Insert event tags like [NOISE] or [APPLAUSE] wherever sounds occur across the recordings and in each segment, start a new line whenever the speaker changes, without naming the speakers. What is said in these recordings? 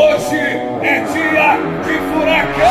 Hoje é dia de furacão!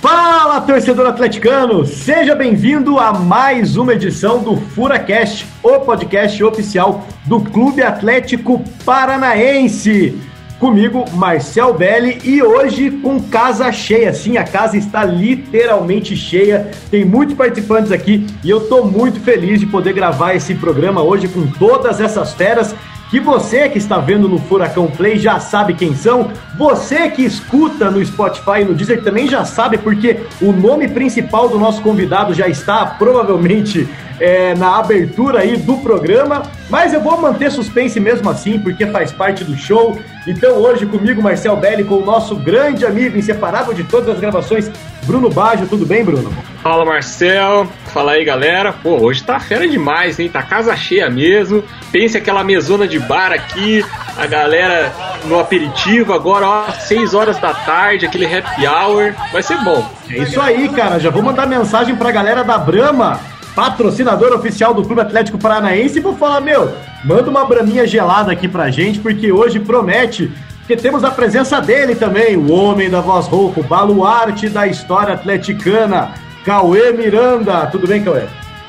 Fala, torcedor atleticano! Seja bem-vindo a mais uma edição do FuraCast, o podcast oficial do Clube Atlético Paranaense. Comigo, Marcel Belli, e hoje com casa cheia. Sim, a casa está literalmente cheia. Tem muitos participantes aqui e eu estou muito feliz de poder gravar esse programa hoje com todas essas feras que você que está vendo no Furacão Play já sabe quem são, você que escuta no Spotify e no Deezer também já sabe, porque o nome principal do nosso convidado já está provavelmente é, na abertura aí do programa, mas eu vou manter suspense mesmo assim, porque faz parte do show. Então hoje comigo, Marcel Belli, com o nosso grande amigo inseparável de todas as gravações, Bruno Baggio. Tudo bem, Bruno?
Fala, Marcel. Fala aí, galera. Pô, hoje tá fera demais, hein? Tá casa cheia mesmo. Pense aquela mesona de bar aqui, a galera no aperitivo, agora, ó, 6 horas da tarde, aquele happy hour. Vai ser bom.
É isso aí, cara. Já vou mandar mensagem pra galera da Brama patrocinador oficial do Clube Atlético Paranaense, e vou falar, meu, manda uma braminha gelada aqui pra gente, porque hoje promete, porque temos a presença dele também, o homem da voz rouco, baluarte da história atleticana, Cauê Miranda. Tudo bem, Cauê?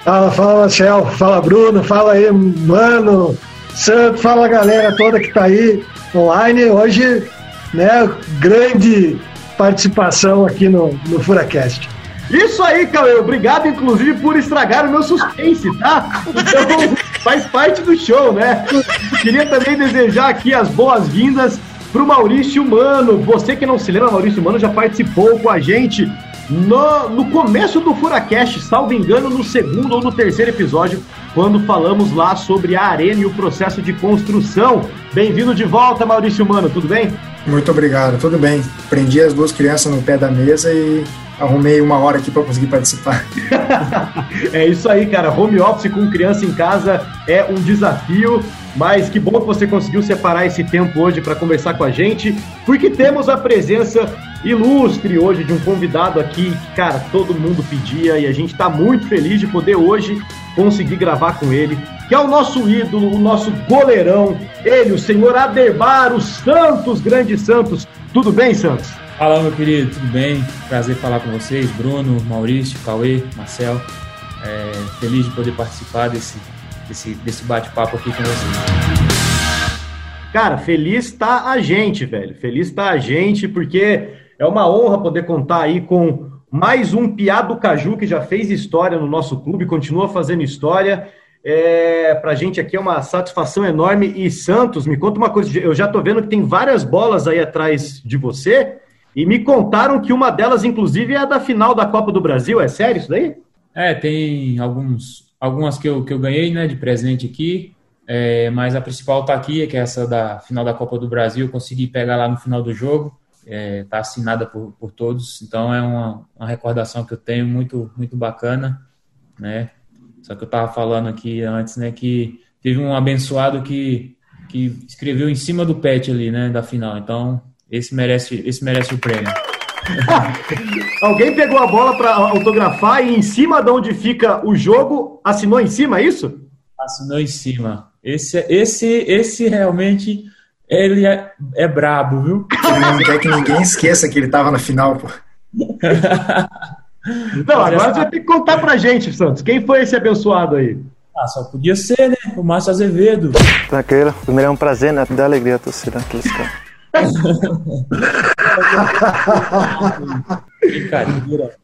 Fala, fala, Marcel. Fala, Bruno. Fala aí, mano. Santo, fala galera toda que tá aí online. Hoje, né, grande participação aqui no, no Furacast.
Isso aí, Cauê. Obrigado, inclusive, por estragar o meu suspense, tá? Então, [LAUGHS] faz parte do show, né? Queria também desejar aqui as boas-vindas pro Maurício Mano. Você que não se lembra, Maurício Mano já participou com a gente no, no começo do Furacast, salvo engano, no segundo ou no terceiro episódio, quando falamos lá sobre a arena e o processo de construção. Bem-vindo de volta, Maurício Mano, tudo bem?
Muito obrigado, tudo bem. Prendi as duas crianças no pé da mesa e arrumei uma hora aqui para conseguir participar. [LAUGHS]
é isso aí, cara. Home office com criança em casa é um desafio, mas que bom que você conseguiu separar esse tempo hoje para conversar com a gente, porque temos a presença ilustre hoje de um convidado aqui que, cara, todo mundo pedia e a gente está muito feliz de poder hoje conseguir gravar com ele, que é o nosso ídolo, o nosso goleirão, ele, o senhor Aderbar, o Santos, grande Santos. Tudo bem, Santos?
Fala, meu querido, tudo bem? Prazer falar com vocês, Bruno, Maurício, Cauê, Marcel. É, feliz de poder participar desse, desse, desse bate-papo aqui com vocês.
Cara, feliz tá a gente, velho. Feliz tá a gente, porque é uma honra poder contar aí com mais um Piá do Caju que já fez história no nosso clube, continua fazendo história. É, pra gente aqui é uma satisfação enorme. E Santos, me conta uma coisa, eu já tô vendo que tem várias bolas aí atrás de você. E me contaram que uma delas, inclusive, é a da final da Copa do Brasil. É sério isso daí?
É, tem alguns, algumas que eu, que eu ganhei né, de presente aqui. É, mas a principal tá aqui, que é essa da final da Copa do Brasil. Eu consegui pegar lá no final do jogo. É, tá assinada por, por todos. Então é uma, uma recordação que eu tenho muito, muito bacana. Né? Só que eu tava falando aqui antes, né, que teve um abençoado que, que escreveu em cima do pet ali, né, da final. Então esse merece, esse merece o prêmio. [LAUGHS]
Alguém pegou a bola para autografar e em cima de onde fica o jogo assinou em cima, é isso?
Assinou em cima. Esse, esse, esse realmente ele é, é brabo, viu?
Ele [LAUGHS] não quer que ninguém esqueça que ele estava na final, pô. [LAUGHS]
Não, agora você vai ter que contar pra gente, Santos. Quem foi esse abençoado aí?
Ah, só podia ser, né? O Márcio Azevedo.
Tranquilo. Primeiro é um prazer, né? Dá alegria a torcida aqueles caras.
Brincadeira.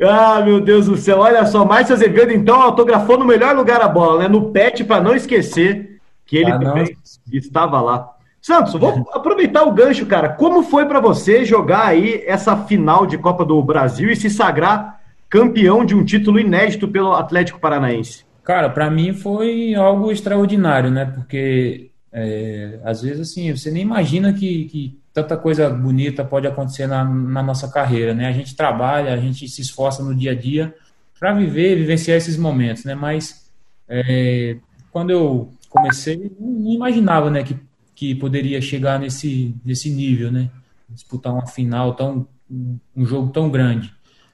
Ah, meu Deus do céu. Olha só, Márcio Azevedo, então, autografou no melhor lugar a bola, né? No pet, para não esquecer que ele
Ah,
também estava lá. Santos, vou aproveitar o gancho, cara. Como foi para você jogar aí essa final de Copa do Brasil e se sagrar campeão de um título inédito pelo Atlético Paranaense?
Cara, pra mim foi algo extraordinário, né? Porque é, às vezes assim você nem imagina que, que tanta coisa bonita pode acontecer na, na nossa carreira, né? A gente trabalha, a gente se esforça no dia a dia para viver, vivenciar esses momentos, né? Mas é, quando eu comecei, não imaginava, né, que, que poderia chegar nesse, nesse nível, né? disputar uma final tão um jogo tão grande,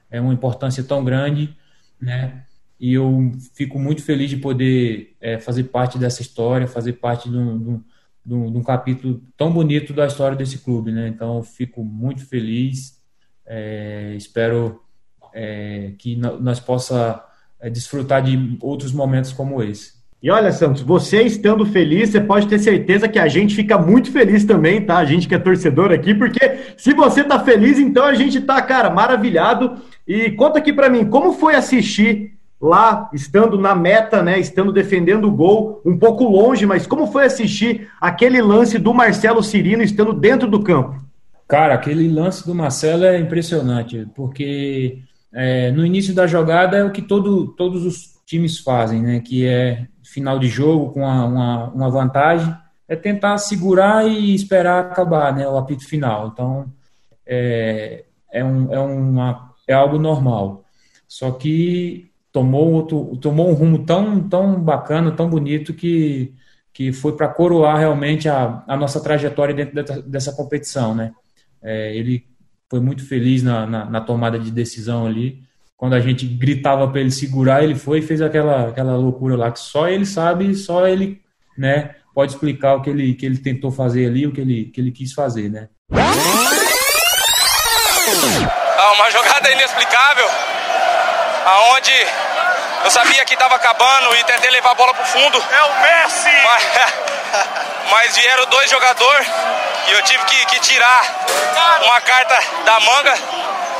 é uma importância tão grande, né? E eu fico muito feliz de poder é, fazer parte dessa história, fazer parte de um, de, um, de um, capítulo tão bonito da história desse clube, né? Então, fico muito feliz. É, espero é, que nós possa é, desfrutar de outros momentos como esse.
E olha, Santos, você estando feliz, você pode ter certeza que a gente fica muito feliz também, tá? A gente que é torcedor aqui, porque se você tá feliz, então a gente tá, cara, maravilhado. E conta aqui para mim, como foi assistir lá, estando na meta, né, estando defendendo o gol, um pouco longe, mas como foi assistir aquele lance do Marcelo Cirino estando dentro do campo?
Cara, aquele lance do Marcelo é impressionante, porque é, no início da jogada é o que todo, todos os times fazem, né, que é final de jogo com uma, uma, uma vantagem, é tentar segurar e esperar acabar né, o apito final. Então, é, é, um, é, uma, é algo normal. Só que tomou, outro, tomou um rumo tão, tão bacana, tão bonito, que, que foi para coroar realmente a, a nossa trajetória dentro dessa, dessa competição. Né? É, ele foi muito feliz na, na, na tomada de decisão ali quando a gente gritava para ele segurar, ele foi e fez aquela, aquela loucura lá que só ele sabe, só ele, né, pode explicar o que ele, que ele tentou fazer ali, o que ele, que ele quis fazer, né?
Ah, uma jogada inexplicável, aonde eu sabia que estava acabando e tentei levar a bola pro fundo.
É o Messi!
Mas, [LAUGHS] mas vieram dois jogadores e eu tive que, que tirar uma carta da manga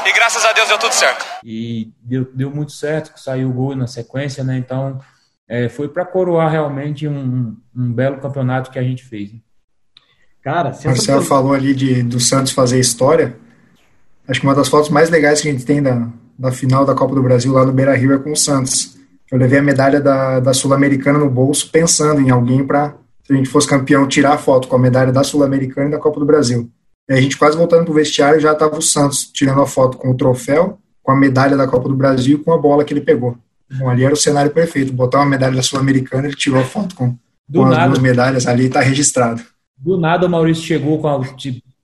e graças a Deus deu tudo certo.
E deu, deu muito certo, saiu o gol na sequência, né? Então é, foi para coroar realmente um, um, belo campeonato que a gente fez.
Cara, Marcelo falou ali de, do Santos fazer história. Acho que uma das fotos mais legais que a gente tem da, da final da Copa do Brasil lá no Beira Rio é com o Santos. Eu levei a medalha da, da Sul-Americana no bolso pensando em alguém para, se a gente fosse campeão, tirar a foto com a medalha da Sul-Americana e da Copa do Brasil. E a gente quase voltando pro vestiário já estava o Santos tirando a foto com o troféu, com a medalha da Copa do Brasil e com a bola que ele pegou. Bom, ali era o cenário perfeito. Botar uma medalha da Sul-Americana, ele tirou a foto com, com as duas medalhas ali e está registrado.
Do nada o Maurício chegou com a,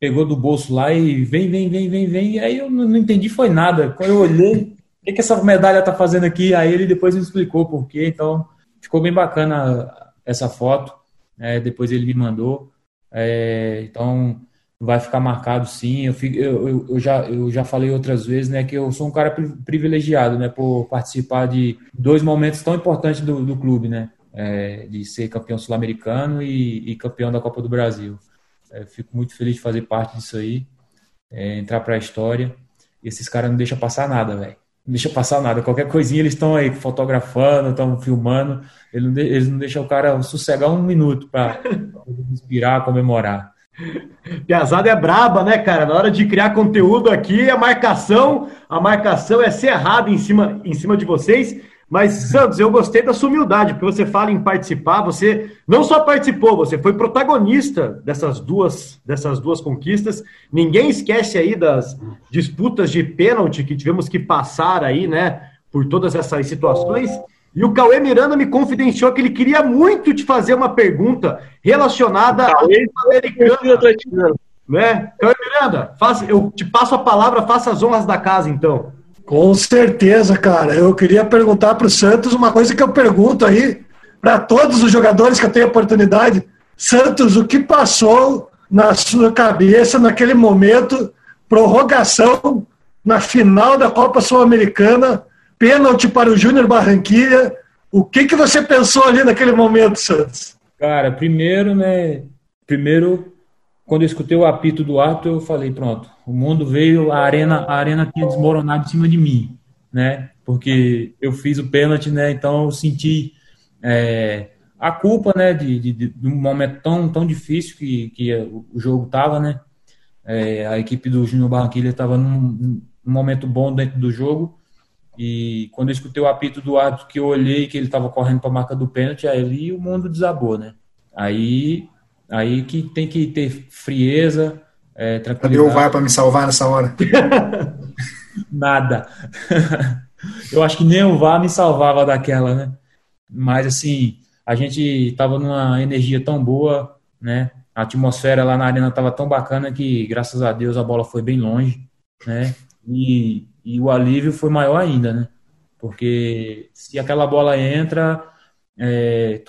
pegou do bolso lá e vem, vem, vem, vem, vem. E aí eu não, entendi foi nada. Quando eu olhei, o que, que essa medalha tá fazendo aqui? Aí ele depois me explicou por quê. Então ficou bem bacana essa foto. É, depois ele me mandou. É, então vai ficar marcado sim. Eu, fico, eu, eu, eu, já, eu já falei outras vezes né, que eu sou um cara privilegiado né, por participar de dois momentos tão importantes do, do clube, né? É, de ser campeão sul-americano e, e, campeão da Copa do Brasil. É, fico muito feliz de fazer parte disso aí, é, entrar para a história. E esses caras não deixam passar nada, velho. Não deixa passar nada. Qualquer coisinha eles estão aí fotografando, estão filmando. Eles não, eles não deixam o cara sossegar um minuto para respirar, comemorar.
Piazada é braba, né, cara? Na hora de criar conteúdo aqui, a marcação, a marcação é cerrada em cima, em cima de vocês. Mas, Santos, eu gostei da sua humildade, porque você fala em participar, você não só participou, você foi protagonista dessas duas, dessas duas conquistas. Ninguém esquece aí das disputas de pênalti que tivemos que passar aí, né, por todas essas situações. E o Cauê Miranda me confidenciou que ele queria muito te fazer uma pergunta relacionada ao americano. Né? Cauê Miranda, faça, eu te passo a palavra, faça as honras da casa, então.
Com certeza, cara. Eu queria perguntar para o Santos uma coisa que eu pergunto aí para todos os jogadores que eu tenho oportunidade. Santos, o que passou na sua cabeça naquele momento, prorrogação na final da Copa Sul-Americana, pênalti para o Júnior Barranquilla. O que, que você pensou ali naquele momento, Santos?
Cara, primeiro, né? Primeiro, quando eu escutei o apito do árbitro, eu falei, pronto, o mundo veio, a arena, a arena tinha desmoronado em cima de mim, né? Porque eu fiz o pênalti, né? Então eu senti é, a culpa, né? De, de, de, um momento tão, tão difícil que, que o jogo tava, né? É, a equipe do Júnior Barranquilla estava num, num momento bom dentro do jogo e quando eu escutei o apito do árbitro, que eu olhei que ele estava correndo para a marca do pênalti, aí o mundo desabou, né? Aí, aí que tem que ter frieza, é, tranquilidade.
Cadê o VAR para me salvar nessa hora? [LAUGHS]
Nada. [LAUGHS] eu acho que nem o VAR me salvava daquela, né? Mas assim, a gente estava numa energia tão boa, né? a atmosfera lá na arena estava tão bacana que, graças a Deus, a bola foi bem longe, né? E, e o alívio foi maior ainda, né? Porque se aquela bola entra, é,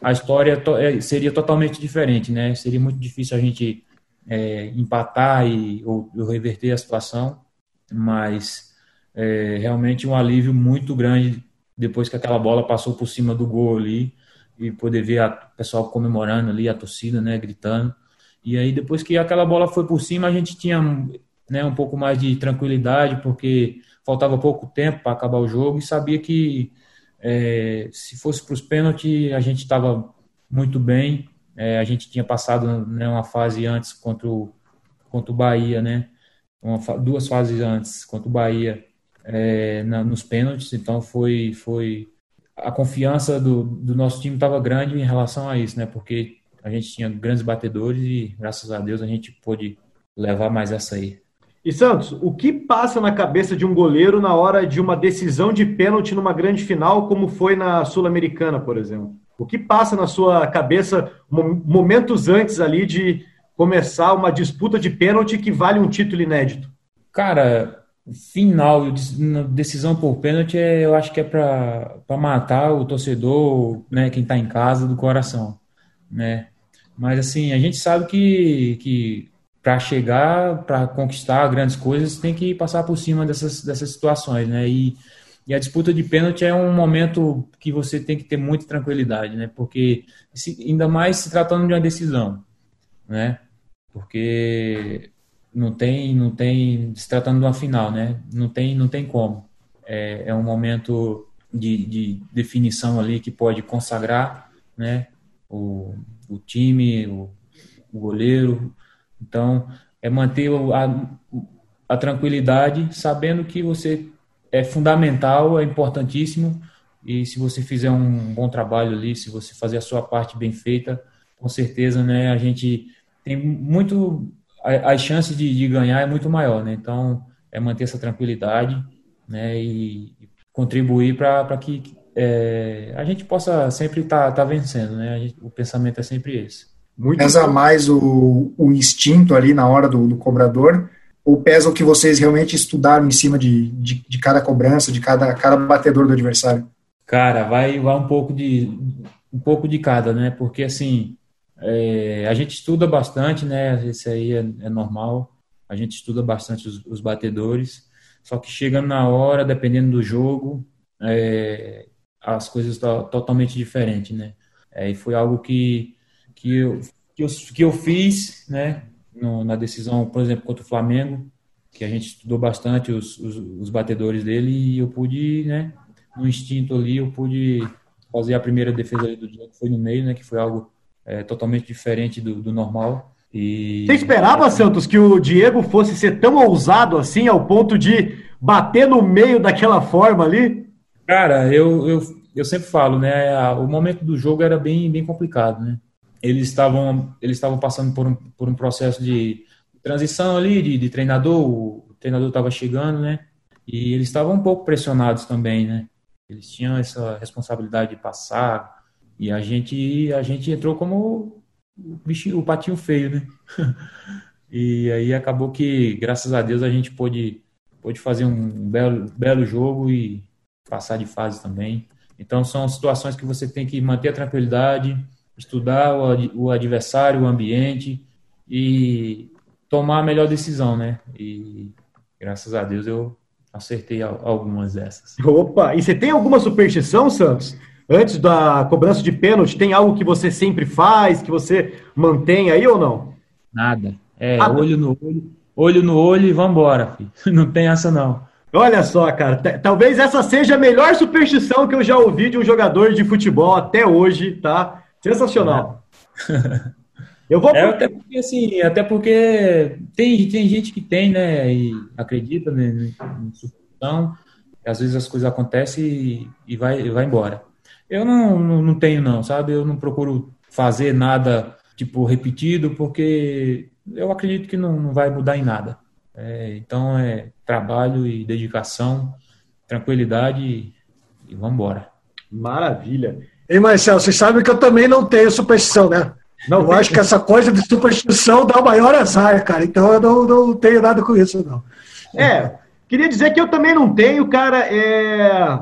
a história to, é, seria totalmente diferente, né? Seria muito difícil a gente é, empatar e, ou, ou, reverter a situação, mas é, realmente um alívio muito grande depois que aquela bola passou por cima do gol ali e poder ver o pessoal comemorando ali, a torcida, né, gritando. E aí depois que aquela bola foi por cima, a gente tinha né, um pouco mais de tranquilidade, porque faltava pouco tempo para acabar o jogo e sabia que é, se fosse para os pênaltis a gente estava muito bem. É, a gente tinha passado né, uma fase antes contra o, contra o Bahia, né? Uma, duas fases antes contra o Bahia é, na, nos pênaltis, então foi, foi a confiança do, do nosso time estava grande em relação a isso, né? Porque a gente tinha grandes batedores e graças a Deus a gente pôde levar mais essa aí.
E Santos, o que passa na cabeça de um goleiro na hora de uma decisão de pênalti numa grande final, como foi na Sul-Americana, por exemplo? O que passa na sua cabeça momentos antes ali de começar uma disputa de pênalti que vale um título inédito?
Cara, final, decisão por pênalti, é, eu acho que é para matar o torcedor, né, quem está em casa, do coração, né? Mas assim, a gente sabe que, que para chegar, para conquistar grandes coisas, tem que passar por cima dessas, dessas situações, né? E, e a disputa de pênalti é um momento que você tem que ter muita tranquilidade, né? Porque se, ainda mais se tratando de uma decisão, né? Porque não tem, não tem, se tratando de uma final, né? Não tem, não tem como. É, é um momento de, de, definição ali que pode consagrar, né? O, o time, o, o goleiro. Então, é manter a, a tranquilidade, sabendo que você é fundamental, é importantíssimo. E se você fizer um bom trabalho ali, se você fazer a sua parte bem feita, com certeza, né? A gente tem muito as chances de, de, ganhar é muito maior, né? Então, é manter essa tranquilidade, né? E, contribuir para que é, a gente possa sempre estar tá, tá vencendo, né? Gente, o pensamento é sempre esse.
Muito pesa bom. mais o, o instinto ali na hora do, do, cobrador ou pesa o que vocês realmente estudaram em cima de, de, de, cada cobrança, de cada, cada batedor do adversário?
Cara, vai, vai um pouco de um pouco de cada, né? Porque assim, é, a gente estuda bastante, né? Isso aí é, é normal. A gente estuda bastante os, os, batedores. Só que chegando na hora, dependendo do jogo, é, as coisas estão totalmente diferentes, né? É, e foi algo que, que, eu, que, eu, que eu fiz, né? No, na decisão, por exemplo, contra o Flamengo, que a gente estudou bastante os, os, os batedores dele e eu pude, né? No instinto ali, eu pude fazer a primeira defesa do jogo, que foi no meio, né? Que foi algo é, totalmente diferente do, do normal. E...
Você esperava, Santos, que o Diego fosse ser tão ousado assim, ao ponto de bater no meio daquela forma ali?
Cara, eu, eu, eu sempre falo, né? O momento do jogo era bem, bem complicado, né? Eles estavam eles estavam passando por um, por um processo de transição ali, de, de treinador, o treinador estava chegando, né? E eles estavam um pouco pressionados também, né? Eles tinham essa responsabilidade de passar, e a gente, a gente entrou como o, bichinho, o patinho feio, né? [LAUGHS] e aí acabou que, graças a Deus, a gente pôde, pôde fazer um belo, belo jogo e passar de fase também. Então, são situações que você tem que manter a tranquilidade, estudar o, adversário, o ambiente e tomar a melhor decisão, né? E graças a Deus eu acertei algumas dessas.
Opa! E você tem alguma superstição, Santos? antes da cobrança de pênalti, tem algo que você sempre faz, que você mantém aí ou não?
Nada. É, Nada. olho no olho, olho no olho e vambora, filho. [LAUGHS] Não tem essa não.
Olha só, cara, talvez essa seja a melhor superstição que eu já ouvi de um jogador de futebol até hoje, tá? Sensacional. [LAUGHS]
Eu vou. É, até porque, assim, até porque tem, tem gente que tem, né, e acredita né, em superstição, às vezes as coisas acontecem e, e vai, e vai embora. Eu não, não, não tenho, não, sabe? Eu não procuro fazer nada, tipo, repetido, porque eu acredito que não, não vai mudar em nada. É, então, é trabalho e dedicação, tranquilidade e, e vamos embora.
Maravilha.
Ei, Marcelo, você sabe que eu também não tenho superstição, né? Não, eu acho que essa coisa de superstição dá o maior azar, cara. Então eu não, não tenho nada com isso, não.
É, queria dizer que eu também não tenho, cara. É...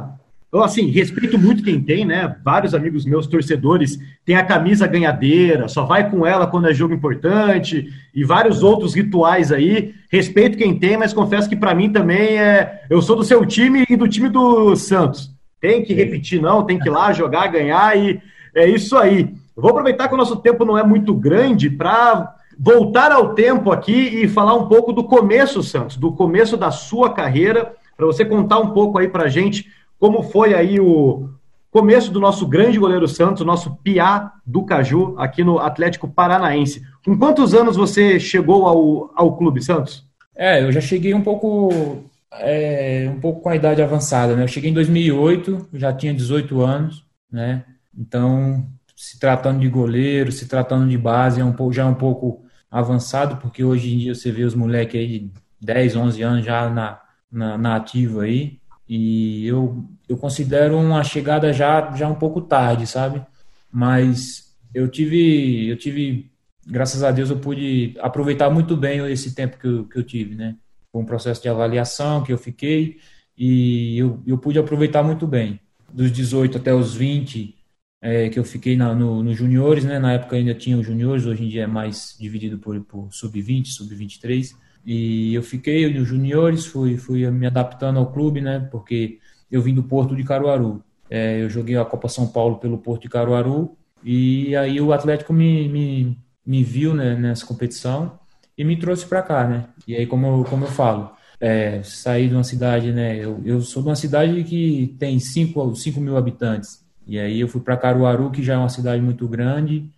Eu, assim, respeito muito quem tem, né? Vários amigos meus, torcedores, têm a camisa ganhadeira, só vai com ela quando é jogo importante, e vários outros rituais aí. Respeito quem tem, mas confesso que para mim também é. Eu sou do seu time e do time do Santos. Tem que repetir, não, tem que ir lá jogar, ganhar, e é isso aí. vou aproveitar que o nosso tempo não é muito grande para voltar ao tempo aqui e falar um pouco do começo, Santos, do começo da sua carreira, para você contar um pouco aí para gente como foi aí o começo do nosso grande goleiro Santos, nosso piá do Caju, aqui no Atlético Paranaense. Com quantos anos você chegou ao, ao clube, Santos?
É, eu já cheguei um pouco, é, um pouco com a idade avançada, né? Eu cheguei em 2008, já tinha 18 anos, né? Então, se tratando de goleiro, se tratando de base, é um pouco, já é um pouco avançado, porque hoje em dia você vê os moleques aí de 10, 11 anos já na, na, na ativa aí, e eu, eu considero uma chegada já, já um pouco tarde, sabe? Mas eu tive, eu tive, graças a Deus, eu pude aproveitar muito bem esse tempo que eu, que eu tive, né? Foi um processo de avaliação que eu fiquei e eu, eu pude aproveitar muito bem. Dos 18 até os 20, é, que eu fiquei na, no, no juniores, né? Na época ainda tinha os juniores, hoje em dia é mais dividido por, por sub-20, sub-23. E eu fiquei nos juniores, fui, fui me adaptando ao clube, né? Porque eu vim do Porto de Caruaru. É, eu joguei a Copa São Paulo pelo Porto de Caruaru e aí o Atlético me, me, me viu né, nessa competição e me trouxe para cá, né? E aí, como eu, como eu falo, é, saí de uma cidade, né? Eu, eu sou de uma cidade que tem 5 mil habitantes. E aí eu fui para Caruaru, que já é uma cidade muito grande,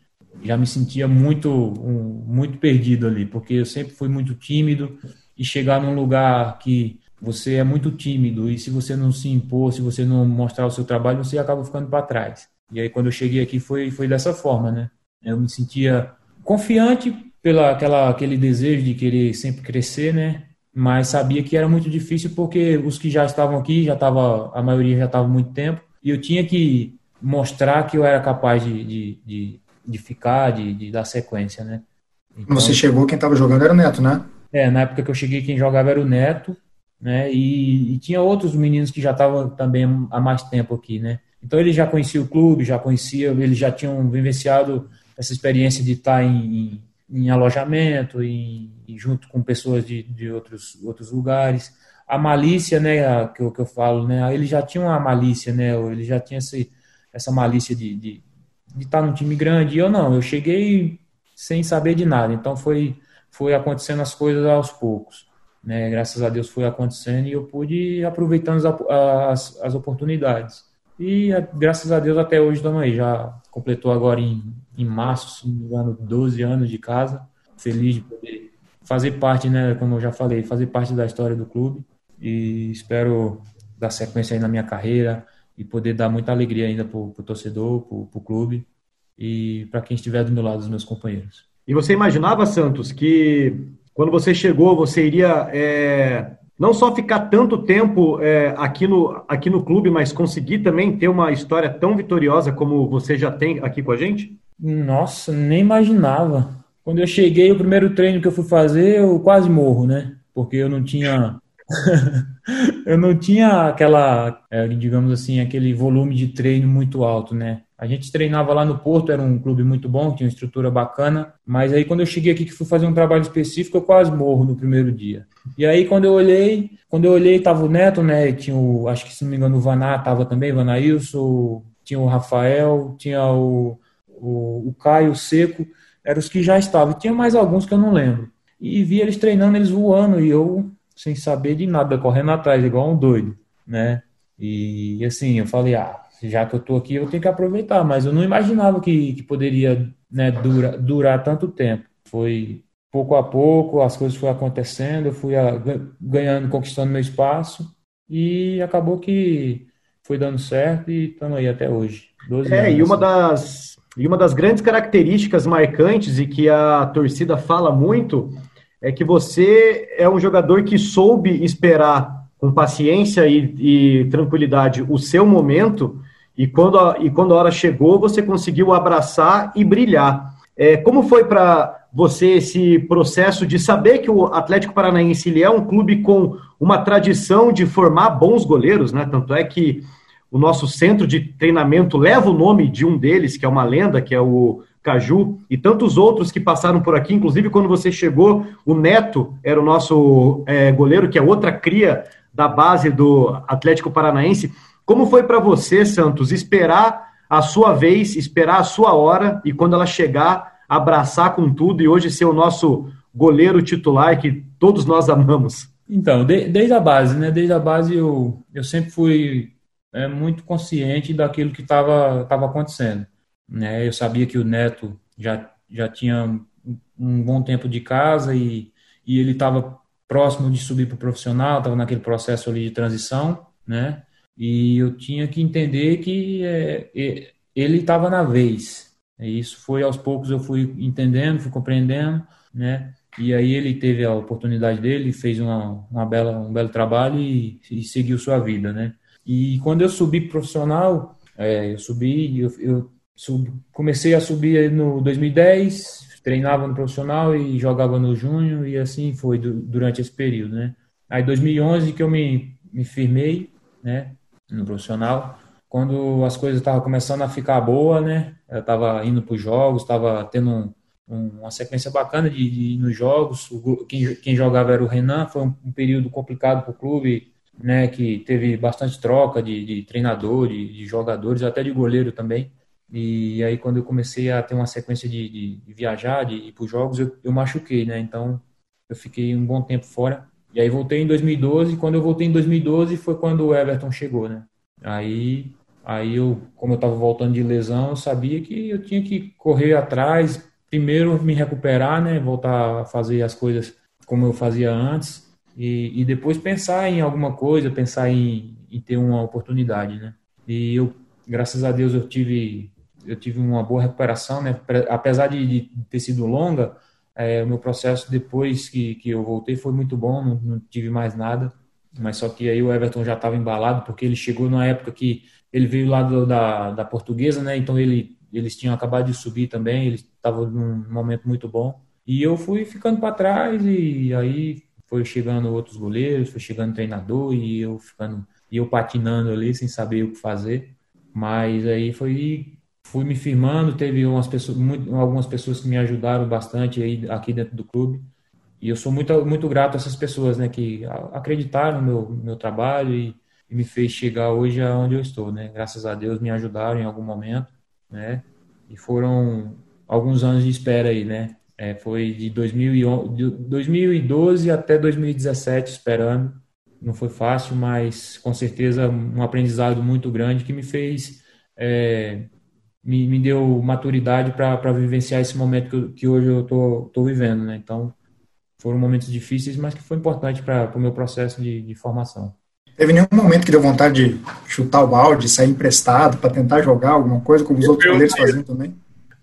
já me sentia muito, um, muito perdido ali, porque eu sempre fui muito tímido e chegar num lugar que você é muito tímido e se você não se impor, se você não mostrar o seu trabalho, você acaba ficando para trás. E aí quando eu cheguei aqui foi foi dessa forma, né? Eu me sentia confiante pela aquela aquele desejo de querer sempre crescer, né? Mas sabia que era muito difícil porque os que já estavam aqui já tava a maioria já estava muito tempo e eu tinha que mostrar que eu era capaz de, de, de de ficar, de, de dar sequência, né?
Então, você chegou, quem estava jogando era o Neto, né?
É, na época que eu cheguei, quem jogava era o Neto, né? E, e tinha outros meninos que já estavam também há mais tempo aqui, né? Então ele já conhecia o clube, já conhecia, eles já tinham vivenciado essa experiência de estar em, em, em alojamento, em, junto com pessoas de, de outros, outros lugares. A malícia, né, que, eu, que eu falo, né? Ele já tinha uma malícia, né? Ele já tinha esse, essa malícia de, de de estar num time grande. E eu não, eu cheguei sem saber de nada. Então foi, foi acontecendo as coisas aos poucos. Né? Graças a Deus foi acontecendo e eu pude aproveitando as, as, as oportunidades. E graças a Deus até hoje estamos aí. Já completou agora em, em março, se não me engano, 12 anos de casa. Feliz de poder fazer parte, né, como eu já falei, fazer parte da história do clube. E espero dar sequência aí na minha carreira, e poder dar muita alegria ainda para o torcedor, para o clube e para quem estiver do meu lado, os meus companheiros.
E você imaginava, Santos, que quando você chegou, você iria é, não só ficar tanto tempo é, aqui, no, aqui no clube, mas conseguir também ter uma história tão vitoriosa como você já tem aqui com a gente?
Nossa, nem imaginava. Quando eu cheguei, o primeiro treino que eu fui fazer, eu quase morro, né? Porque eu não tinha [LAUGHS] eu não tinha aquela, é, digamos assim, aquele volume de treino muito alto, né? A gente treinava lá no Porto, era um clube muito bom, tinha uma estrutura bacana, mas aí quando eu cheguei aqui que fui fazer um trabalho específico, eu quase morro no primeiro dia. E aí quando eu olhei, quando eu olhei, tava o Neto, né? Tinha o, acho que se não me engano, o Vaná tava também, Vanailson, tinha o Rafael, tinha o, o, o Caio Seco, eram os que já estavam. Tinha mais alguns que eu não lembro. E vi eles treinando, eles voando, e eu sem saber de nada, correndo atrás, igual um doido, né? E assim, eu falei, ah, já que eu tô aqui, eu tenho que aproveitar, mas eu não imaginava que, que poderia né, dura, durar tanto tempo. Foi pouco a pouco, as coisas foram acontecendo, eu fui a, ganhando, conquistando meu espaço e acabou que foi dando certo e estamos aí até hoje.
é, anos. e uma das e uma das grandes características marcantes e que a torcida fala muito é que você é um jogador que soube esperar com paciência e, e tranquilidade o seu momento, e quando, a, e quando a hora chegou, você conseguiu abraçar e brilhar. É, como foi para você esse processo de saber que o Atlético Paranaense ele é um clube com uma tradição de formar bons goleiros, né? Tanto é que o nosso centro de treinamento leva o nome de um deles, que é uma lenda, que é o Caju, e tantos outros que passaram por aqui, inclusive quando você chegou, o Neto era o nosso é, goleiro, que é outra cria da base do Atlético Paranaense. Como foi para você, Santos, esperar a sua vez, esperar a sua hora e quando ela chegar, abraçar com tudo e hoje ser o nosso goleiro titular que todos nós amamos?
Então, de, desde a base, né? Desde a base eu, eu sempre fui é, muito consciente daquilo que estava tava acontecendo. Né? Eu sabia que o Neto já, já tinha um bom tempo de casa e, e ele estava próximo de subir para o profissional, estava naquele processo ali de transição, né? E eu tinha que entender que é, ele estava na vez. E isso foi aos poucos eu fui entendendo, fui compreendendo, né? E aí ele teve a oportunidade dele, fez uma, uma bela, um belo trabalho e, e seguiu sua vida, né? E quando eu subi profissional, é, eu subi, eu, eu sub, comecei a subir no 2010, treinava no profissional e jogava no junho e assim foi do, durante esse período, né? Aí 2011 que eu me, me firmei, né? No profissional. Quando as coisas estavam começando a ficar boa, né? Eu estava indo para os jogos, estava tendo um, um, uma sequência bacana de, de ir nos jogos. O, quem, quem, jogava era o Renan. Foi um, um período complicado para o clube, né? Que teve bastante troca de, de treinador, de, de, jogadores, até de goleiro também. E aí quando eu comecei a ter uma sequência de, viajar, de ir para os jogos, eu, eu machuquei, né? Então eu fiquei um bom tempo fora. E aí voltei em 2012, e quando eu voltei em 2012 foi quando o Everton chegou, né? Aí, aí eu, como eu estava voltando de lesão, eu sabia que eu tinha que correr atrás, primeiro me recuperar, né? Voltar a fazer as coisas como eu fazia antes, e, e depois pensar em alguma coisa, pensar em, em ter uma oportunidade, né? E eu, graças a Deus, eu tive eu tive uma boa recuperação, né? Apesar de, de ter sido longa, é, o meu processo depois que, que eu voltei foi muito bom, não, não tive mais nada. Mas só que aí o Everton já estava embalado, porque ele chegou numa época que ele veio lá do, da, da portuguesa, né? Então ele, eles tinham acabado de subir também, eles estavam num momento muito bom. E eu fui ficando para trás e aí foi chegando outros goleiros, foi chegando treinador e eu ficando e eu patinando ali sem saber o que fazer. Mas aí foi fui me firmando, teve umas pessoas, muito, algumas pessoas que me ajudaram bastante aí aqui dentro do clube. E eu sou muito, muito grato a essas pessoas, né, que acreditaram no meu, meu trabalho e, e me fez chegar hoje aonde eu estou, né? Graças a Deus me ajudaram em algum momento, né? E foram alguns anos de espera aí, né? É, foi de, 2011, de 2012 até 2017 esperando. Não foi fácil, mas com certeza um aprendizado muito grande que me fez é, me, me deu maturidade para vivenciar esse momento que, que hoje eu tô, tô vivendo, né? Então, foram momentos difíceis, mas que foi importante para o meu processo de, de, formação.
Teve nenhum momento que deu vontade de chutar o balde, sair emprestado para tentar jogar alguma coisa, como os outros goleiros faziam também?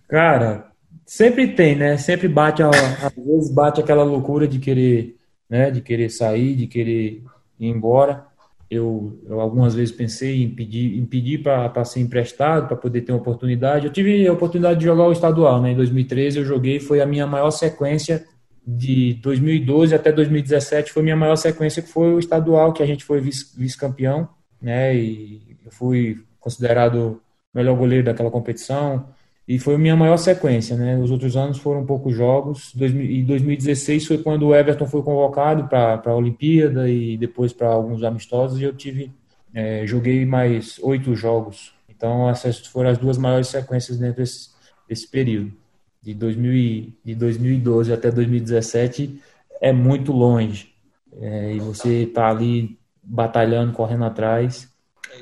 Cara, sempre tem, né? Sempre bate, às vezes bate aquela loucura de querer, né? De querer sair, de querer ir embora. Eu, eu, algumas vezes pensei em pedir, em pedir para ser emprestado, para poder ter uma oportunidade. Eu tive a oportunidade de jogar o estadual, né? Em 2013 eu joguei, foi a minha maior sequência de 2012 até 2017, foi minha maior sequência, que foi o estadual, que a gente foi vice-campeão, né? E eu fui considerado o melhor goleiro daquela competição. E foi a minha maior sequência, né? Os outros anos foram poucos jogos. E 2016 foi quando o Everton foi convocado para a Olimpíada e depois para alguns amistosos. E eu tive, é, joguei mais oito jogos. Então essas foram as duas maiores sequências dentro desse, desse período. De, 2000, de 2012 até 2017 é muito longe. É, e você está ali batalhando, correndo atrás.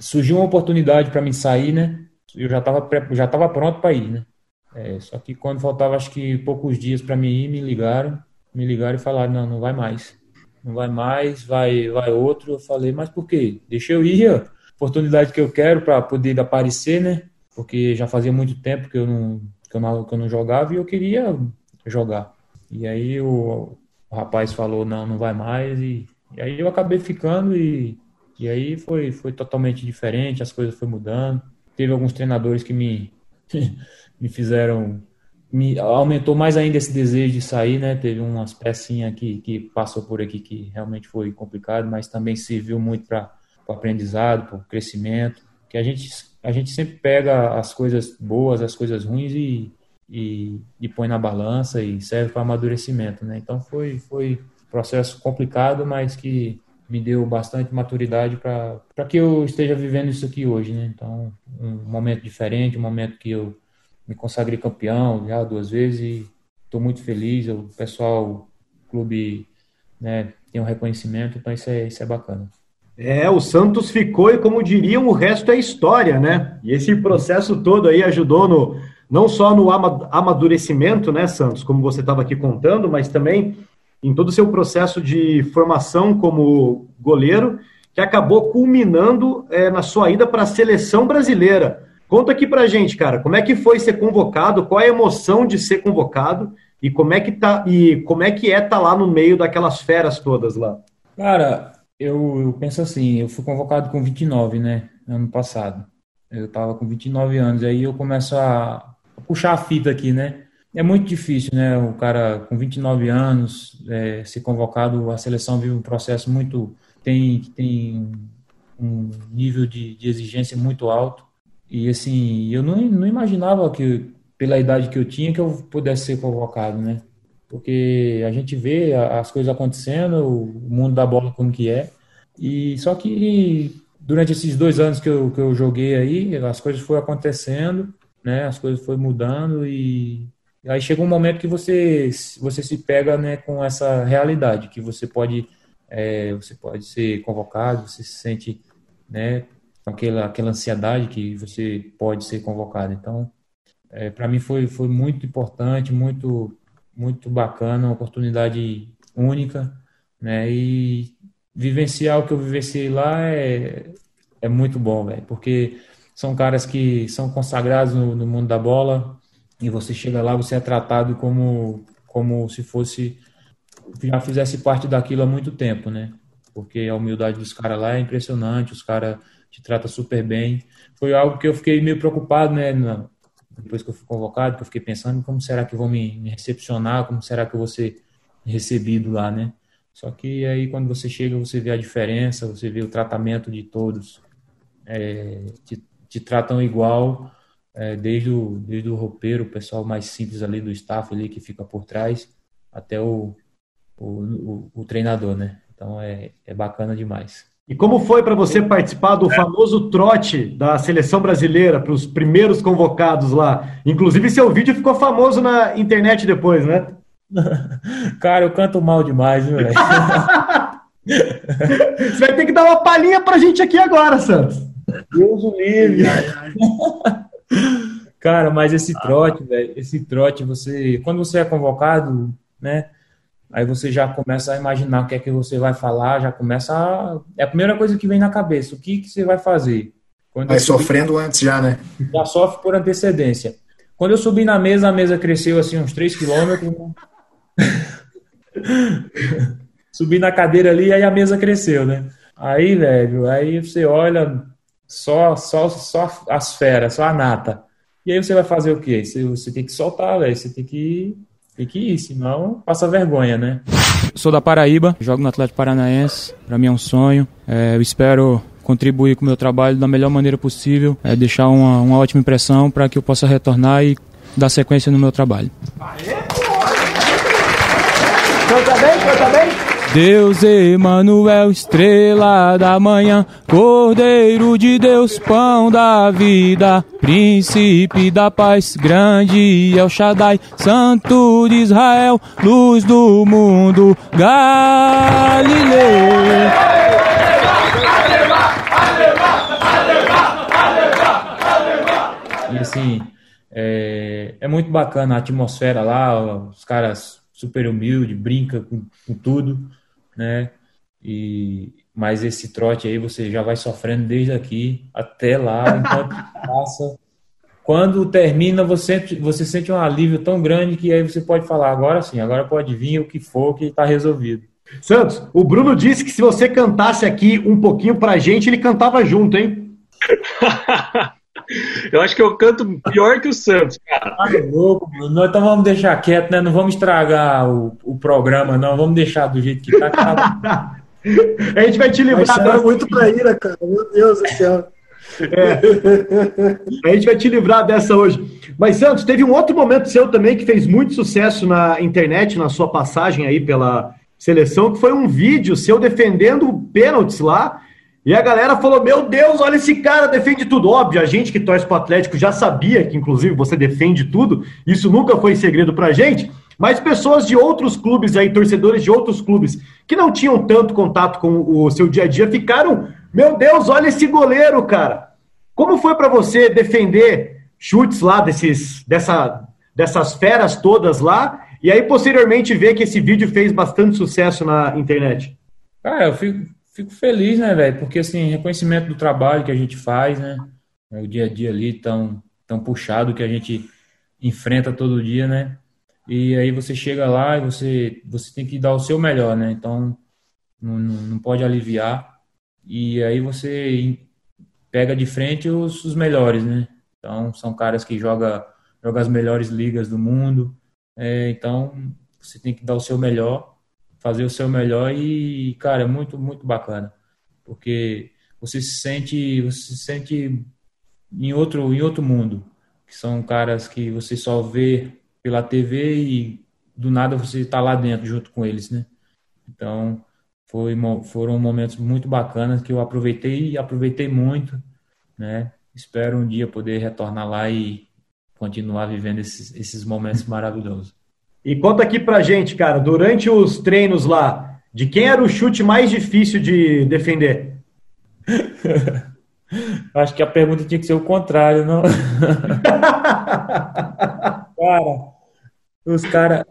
Surgiu uma oportunidade para mim sair, né? Eu já estava já tava pronto para ir, né? É, só que quando faltava acho que poucos dias para mim ir, me ligaram, me ligaram e falaram não, não vai mais, não vai mais, vai vai outro. Eu falei, mas por quê? Deixa eu ir, a oportunidade que eu quero para poder aparecer, né? Porque já fazia muito tempo que eu não que eu não, que eu não jogava e eu queria jogar. E aí o, o rapaz falou não, não vai mais e, e aí eu acabei ficando e e aí foi foi totalmente diferente, as coisas foram mudando teve alguns treinadores que me, [LAUGHS] me fizeram me aumentou mais ainda esse desejo de sair, né? Teve umas pecinhas que, que passou por aqui que realmente foi complicado, mas também serviu muito para o aprendizado, para o crescimento, que a gente, a gente sempre pega as coisas boas, as coisas ruins e, e, e põe na balança e serve para amadurecimento, né? Então foi, foi processo complicado, mas que me deu bastante maturidade para que eu esteja vivendo isso aqui hoje, né? Então, um momento diferente, um momento que eu me consagrei campeão já duas vezes e estou muito feliz. O pessoal, o clube, né, tem um reconhecimento, então isso é, isso é bacana.
É, o Santos ficou e, como diriam, o resto é história, né? E esse processo todo aí ajudou no, não só no amadurecimento, né, Santos, como você estava aqui contando, mas também em todo o seu processo de formação como goleiro, que acabou culminando é, na sua ida para a seleção brasileira. Conta aqui pra gente, cara, como é que foi ser convocado, qual a emoção de ser convocado e como é que tá e como é que é tá lá no meio daquelas feras todas lá?
Cara, eu, eu penso assim, eu fui convocado com 29, né, ano passado. Eu tava com 29 anos, aí eu começo a puxar a fita aqui, né? É muito difícil, né? O cara com 29 anos é, ser convocado, a seleção vive um processo muito. tem, tem um nível de, de exigência muito alto. E assim, eu não, não imaginava que, pela idade que eu tinha, que eu pudesse ser convocado, né? Porque a gente vê as coisas acontecendo, o mundo da bola como que é. E só que durante esses dois anos que eu, que eu joguei aí, as coisas foram acontecendo, né? As coisas foram mudando e aí chega um momento que você você se pega, né, com essa realidade que você pode é, você pode ser convocado, você se sente, né, com aquela, aquela ansiedade que você pode ser convocado. Então, é, para mim foi, foi muito importante, muito, muito bacana, uma oportunidade única, né? E vivenciar o que eu vivenciei lá é, é muito bom, velho, porque são caras que são consagrados no, no, mundo da bola e você chega lá, você é tratado como, como se fosse já fizesse parte daquilo há muito tempo, né? Porque a humildade dos caras lá é impressionante, os caras te trata super bem. Foi algo que eu fiquei meio preocupado, né? depois que eu fui convocado, que eu fiquei pensando como será que vão me, me recepcionar, como será que eu vou ser recebido lá, né? Só que aí quando você chega, você vê a diferença, você vê o tratamento de todos, é, te, te, tratam igual, é, desde, o, desde o roupeiro, o pessoal mais simples ali do staff ali que fica por trás, até o, o, o, o treinador, né? Então é, é bacana demais.
E como foi para você participar do famoso trote da seleção brasileira para os primeiros convocados lá? Inclusive, seu vídeo ficou famoso na internet depois, né? [LAUGHS]
Cara, eu canto mal demais, viu, velho? [LAUGHS]
você vai ter que dar uma palhinha pra gente aqui agora, Santos.
Deus o livre. [LAUGHS] Cara, mas esse trote, velho, esse trote, você. Quando você é convocado, né? Aí você já começa a imaginar o que é que você vai falar, já começa a... É a primeira coisa que vem na cabeça, o que, que você vai fazer.
Quando vai sofrendo subi, antes já, né?
Já sofre por antecedência. Quando eu subi na mesa, a mesa cresceu assim uns 3 quilômetros. [LAUGHS] subi na cadeira ali, aí a mesa cresceu, né? Aí, velho, aí você olha só, só, só as feras, só a nata. E aí você vai fazer o quê? Você, você tem que soltar, velho. Você tem que tem que ir, senão passa vergonha, né?
Sou da Paraíba, jogo no Atlético Paranaense. Para mim é um sonho. É, eu espero contribuir com o meu trabalho da melhor maneira possível, é, deixar uma, uma ótima impressão para que eu possa retornar e dar sequência no meu trabalho. Aê!
Canta bem, canta bem?
Deus Emanuel, estrela da manhã, Cordeiro de Deus, pão da vida, príncipe da paz, grande El Shaddai, santo de Israel, luz do mundo, Galileu.
E assim, é, é muito bacana a atmosfera lá, os caras super humilde, brinca com, com tudo né? E mas esse trote aí você já vai sofrendo desde aqui até lá, enquanto [LAUGHS] passa. Quando termina, você, você sente um alívio tão grande que aí você pode falar, agora sim, agora pode vir o que for que está resolvido.
Santos, o Bruno disse que se você cantasse aqui um pouquinho pra gente, ele cantava junto, hein? [LAUGHS]
Eu acho que eu canto pior que o Santos, cara.
Ah, louco, Nós então vamos deixar quieto, né? Não vamos estragar o, o programa, não. Vamos deixar do jeito que tá. tá...
a gente vai te livrar.
Mas muito pra ira, cara. Meu Deus do céu.
É. A gente vai te livrar dessa hoje. Mas, Santos, teve um outro momento seu também que fez muito sucesso na internet, na sua passagem aí pela seleção, que foi um vídeo seu defendendo pênaltis lá. E a galera falou: Meu Deus, olha esse cara, defende tudo. Óbvio, a gente que torce pro Atlético já sabia que, inclusive, você defende tudo. Isso nunca foi segredo pra gente. Mas pessoas de outros clubes aí, torcedores de outros clubes, que não tinham tanto contato com o seu dia a dia, ficaram meu Deus, olha esse goleiro, cara. Como foi para você defender chutes lá desses, dessa, dessas feras todas lá? E aí, posteriormente, ver que esse vídeo fez bastante sucesso na internet?
Cara, eu fico, fico feliz, né, velho? Porque, assim, reconhecimento do trabalho que a gente faz, né? O dia a dia ali tão, tão puxado que a gente enfrenta todo dia, né? E aí você chega lá e você, você tem que dar o seu melhor, né? Então, não, não pode aliviar e aí você pega de frente os, os melhores, né? Então, são caras que jogam joga as melhores ligas do mundo. É, então, você tem que dar o seu melhor, fazer o seu melhor e, cara, é muito, muito bacana. Porque você se sente, você se sente em outro, em outro mundo. Que são caras que você só vê pela TV e do nada você está lá dentro junto com eles, né? Então, foi, foram momentos muito bacanas que eu aproveitei e aproveitei muito, né? Espero um dia poder retornar lá e continuar vivendo esses, esses momentos maravilhosos.
E conta aqui pra gente, cara, durante os treinos lá, de quem era o chute mais difícil de defender? [LAUGHS]
Acho que a pergunta tinha que ser o contrário, não? [LAUGHS] cara, os caras.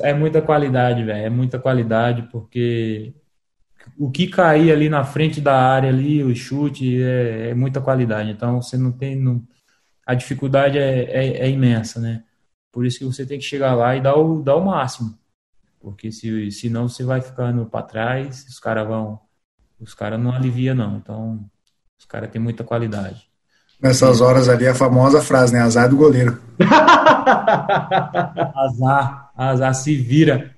É muita qualidade, velho. É muita qualidade, porque o que cair ali na frente da área ali, o chute, é, é muita qualidade. Então você não tem. Não, a dificuldade é, é, é, imensa, né? Por isso que você tem que chegar lá e dar o, dar o máximo. Porque se, senão você vai ficando para trás, os caras vão. Os caras não aliviam, não. Então, os caras têm muita qualidade.
Nessas horas ali, a famosa frase, né? Azar do goleiro. [LAUGHS]
azar, azar se vira.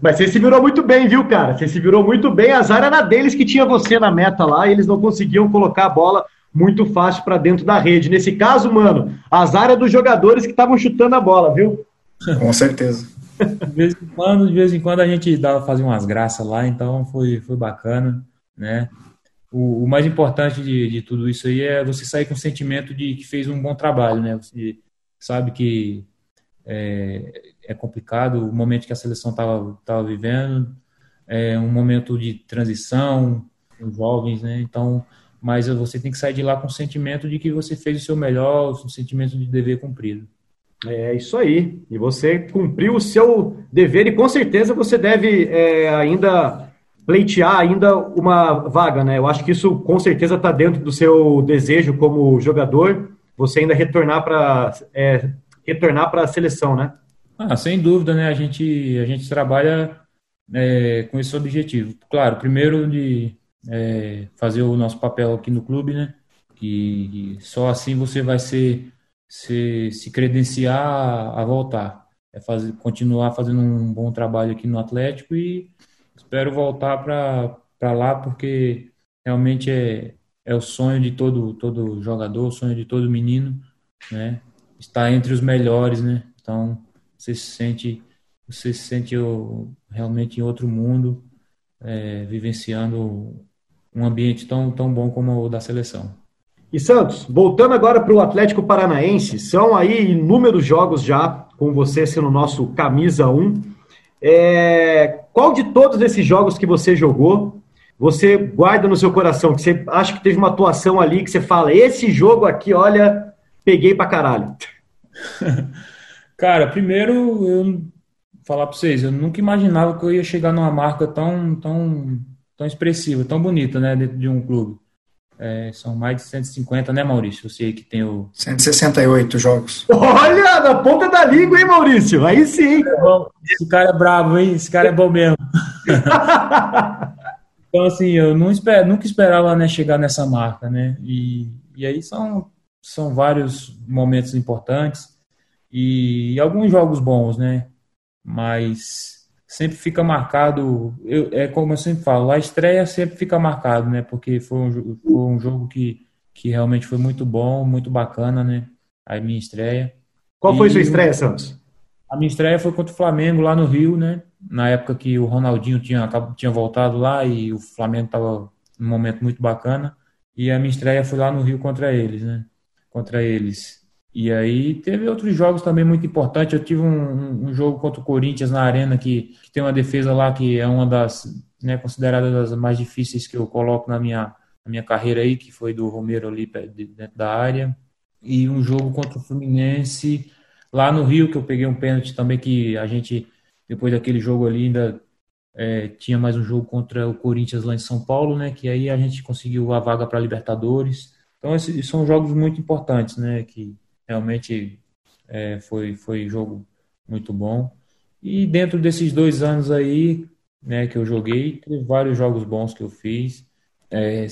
Mas você se virou muito bem, viu, cara? Você se virou muito bem. Azar era deles que tinha você na meta lá e eles não conseguiam colocar a bola muito fácil para dentro da rede. Nesse caso, mano, azar é dos jogadores que estavam chutando a bola, viu?
Com certeza. [LAUGHS]
De vez em quando, de vez em quando a gente dava fazer umas graças lá, então foi, foi bacana, né? O, o mais importante de, de tudo isso aí é você sair com o sentimento de que fez um bom trabalho, né? Você sabe que é, é complicado, o momento que a seleção estava tava vivendo, é um momento de transição, os jovens, né? Então, mas você tem que sair de lá com o sentimento de que você fez o seu melhor, o sentimento de dever cumprido.
É isso aí. E você cumpriu o seu dever e com certeza você deve é, ainda pleitear ainda uma vaga, né? Eu acho que isso com certeza está dentro do seu desejo como jogador. Você ainda retornar para é, retornar para a seleção, né?
Ah, sem dúvida, né? A gente, a gente trabalha é, com esse objetivo. Claro, primeiro de é, fazer o nosso papel aqui no clube, né? Que, só assim você vai ser, se, se credenciar a voltar. É fazer, continuar fazendo um bom trabalho aqui no Atlético e espero voltar para lá porque realmente é, é o sonho de todo, todo jogador, o sonho de todo menino, né? Estar entre os melhores, né? Então, você se sente, você se sente realmente em outro mundo, é, vivenciando um ambiente tão, tão bom como o da seleção.
E Santos, voltando agora para o Atlético Paranaense, são aí inúmeros jogos já, com você sendo nosso camisa 1. É, qual de todos esses jogos que você jogou, você guarda no seu coração, que você acha que teve uma atuação ali que você fala, esse jogo aqui, olha, peguei pra caralho? [LAUGHS]
Cara, primeiro eu falar para vocês, eu nunca imaginava que eu ia chegar numa marca tão tão tão expressiva, tão bonita, né, dentro de um clube. É, são mais de 150, né, Maurício? Eu sei que tem o
168 jogos. [LAUGHS]
Olha, na ponta da língua, hein, Maurício? Aí sim.
Esse cara é brabo, hein? Esse cara é bom mesmo. [LAUGHS] então, assim, eu não esper, nunca esperava né, chegar nessa marca, né? E, E aí são, são vários momentos importantes e, e alguns jogos bons, né? Mas sempre fica marcado, eu, é como eu sempre falo, a estreia sempre fica marcado, né? Porque foi um, foi um jogo que, que realmente foi muito bom, muito bacana, né? A minha estreia.
Qual foi e, sua estreia, Santos?
A minha estreia foi contra o Flamengo lá no Rio, né? Na época que o Ronaldinho tinha, tinha voltado lá e o Flamengo estava num momento muito bacana. E a minha estreia foi lá no Rio contra eles, né? Contra eles. E aí teve outros jogos também muito importantes. Eu tive um, um jogo contra o Corinthians na Arena que, que, tem uma defesa lá que é uma das, né, considerada das mais difíceis que eu coloco na minha, na minha carreira aí, que foi do Romero ali dentro da área. E um jogo contra o Fluminense lá no Rio, que eu peguei um pênalti também que a gente, depois daquele jogo ali, ainda é, tinha mais um jogo contra o Corinthians lá em São Paulo, né? Que aí a gente conseguiu a vaga para Libertadores. Então esses são jogos muito importantes, né? Que realmente é, foi foi jogo muito bom. E dentro desses dois anos aí, né? Que eu joguei, teve vários jogos bons que eu fiz. É,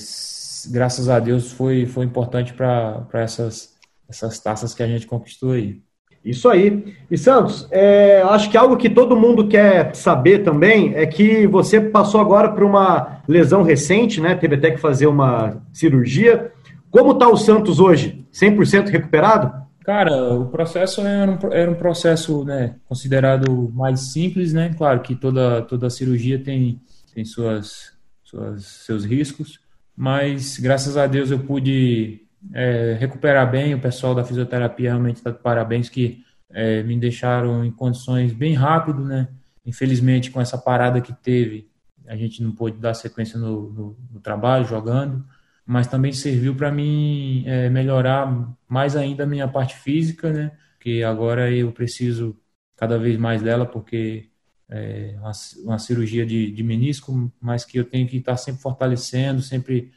graças a Deus foi foi importante para essas essas taças que a gente conquistou aí.
Isso aí. E Santos, é, acho que algo que todo mundo quer saber também é que você passou agora por uma lesão recente, né? Teve até que fazer uma cirurgia. Como está o Santos hoje? 100% recuperado?
Cara, o processo era um, era um processo né, considerado mais simples, né? Claro que toda, toda cirurgia tem, tem suas, suas, seus riscos, mas graças a Deus eu pude é, recuperar bem. O pessoal da fisioterapia realmente está de parabéns que é, me deixaram em condições bem rápido, né? Infelizmente, com essa parada que teve, a gente não pôde dar sequência no, no, no trabalho, jogando, mas também serviu para mim é, melhorar mais ainda a minha parte física, né? Que agora eu preciso cada vez mais dela, porque é uma, cirurgia de, de menisco, mas que eu tenho que estar sempre fortalecendo, sempre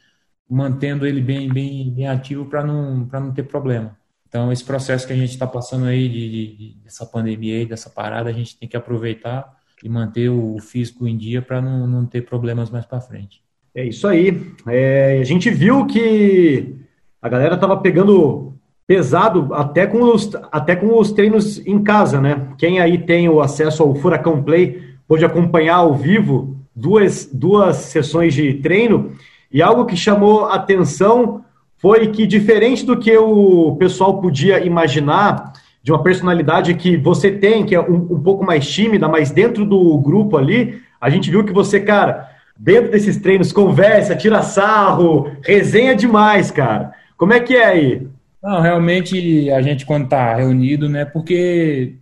mantendo ele bem, bem, bem ativo para não, não ter problema. Então, esse processo que a gente está passando aí de, de, dessa pandemia aí, dessa parada, a gente tem que aproveitar e manter o físico em dia para não, não ter problemas mais para frente.
É isso aí. É, a gente viu que a galera estava pegando pesado até com, os, até com os treinos em casa, né? Quem aí tem o acesso ao Furacão Play pode acompanhar ao vivo duas, duas sessões de treino e algo que chamou atenção foi que, diferente do que o pessoal podia imaginar, de uma personalidade que você tem, que é um, um pouco mais tímida, mas dentro do grupo ali, a gente viu que você, cara, dentro desses treinos, conversa, tira sarro, resenha demais, cara. Como é que é aí?
Não, realmente a gente quando tá reunido, né, porque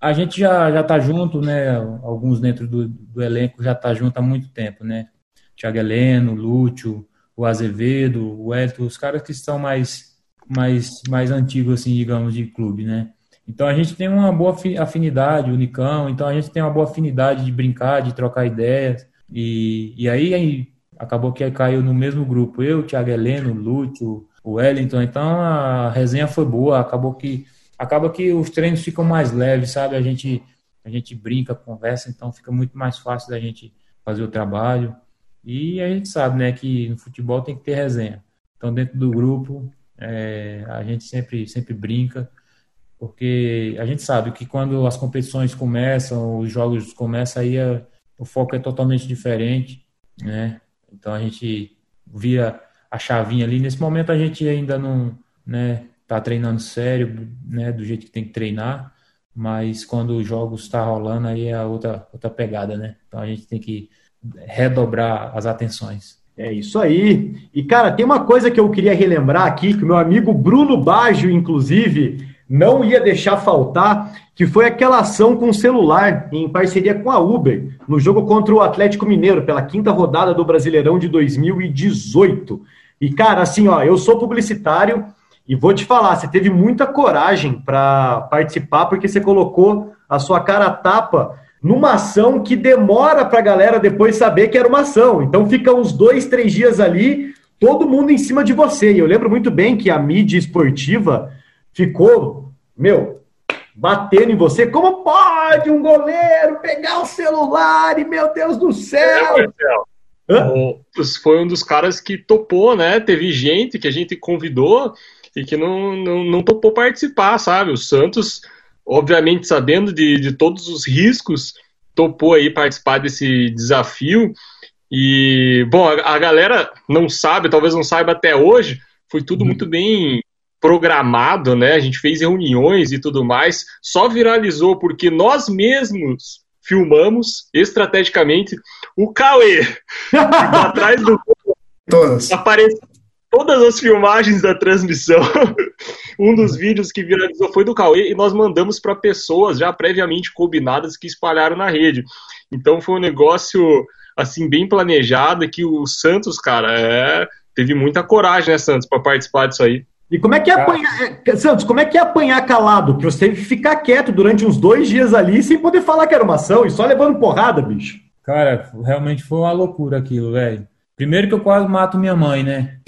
a gente já, já tá junto, né, alguns dentro do, do elenco já tá junto há muito tempo, né, Thiago Heleno, Lúcio, o Azevedo, o Elton, os caras que estão mais, mais, mais antigos, assim, digamos, de clube, né? Então a gente tem uma boa afinidade, o Nicão, então a gente tem uma boa afinidade de brincar, de trocar ideias. E, e aí, aí acabou que caiu no mesmo grupo, eu, Thiago Heleno, Lúcio, o Wellington, então a resenha foi boa, acabou que acaba que os treinos ficam mais leves, sabe? A gente a gente brinca, conversa, então fica muito mais fácil da gente fazer o trabalho. E a gente sabe, né, que no futebol tem que ter resenha. Então, dentro do grupo, é, a gente sempre, sempre brinca, porque a gente sabe que quando as competições começam, os jogos começam, aí a, o foco é totalmente diferente, né? Então, a gente via a chavinha ali. Nesse momento, a gente ainda não, né, tá treinando sério, né, do jeito que tem que treinar, mas quando os jogos está rolando, aí é outra, outra pegada, né? Então, a gente tem que redobrar as atenções.
É isso aí. E, cara, tem uma coisa que eu queria relembrar aqui, que o meu amigo Bruno Baggio, inclusive, não ia deixar faltar, que foi aquela ação com o celular, em parceria com a Uber, no jogo contra o Atlético Mineiro, pela quinta rodada do Brasileirão de 2018. E, cara, assim, ó, eu sou publicitário e vou te falar, você teve muita coragem para participar, porque você colocou a sua cara a tapa numa ação que demora para a galera depois saber que era uma ação. Então fica uns dois, três dias ali, todo mundo em cima de você. E eu lembro muito bem que a mídia esportiva ficou, meu, batendo em você. Como pode um goleiro pegar o celular e, meu Deus do céu?
Foi um dos caras que topou, né? Teve gente que a gente convidou e que não, não, não topou participar, sabe? O Santos, obviamente, sabendo de, de todos os riscos, topou aí participar desse desafio. E, bom, a, a galera não sabe, talvez não saiba até hoje, foi tudo uhum. muito bem programado, né? A gente fez reuniões e tudo mais, só viralizou porque nós mesmos filmamos estrategicamente o Cauê [LAUGHS] atrás do
todas
apareceu todas as filmagens da transmissão. [LAUGHS] um dos vídeos que viralizou foi do Cauê e nós mandamos para pessoas já previamente combinadas que espalharam na rede. Então foi um negócio assim bem planejado que o Santos, cara, é, teve muita coragem, né, Santos, para participar disso aí.
E como é que é apanhar. É, Santos, como é que é apanhar calado? Que você teve que ficar quieto durante uns dois dias ali sem poder falar que era uma ação e só levando porrada, bicho.
Cara, realmente foi uma loucura aquilo, velho. Primeiro que eu quase mato minha mãe, né?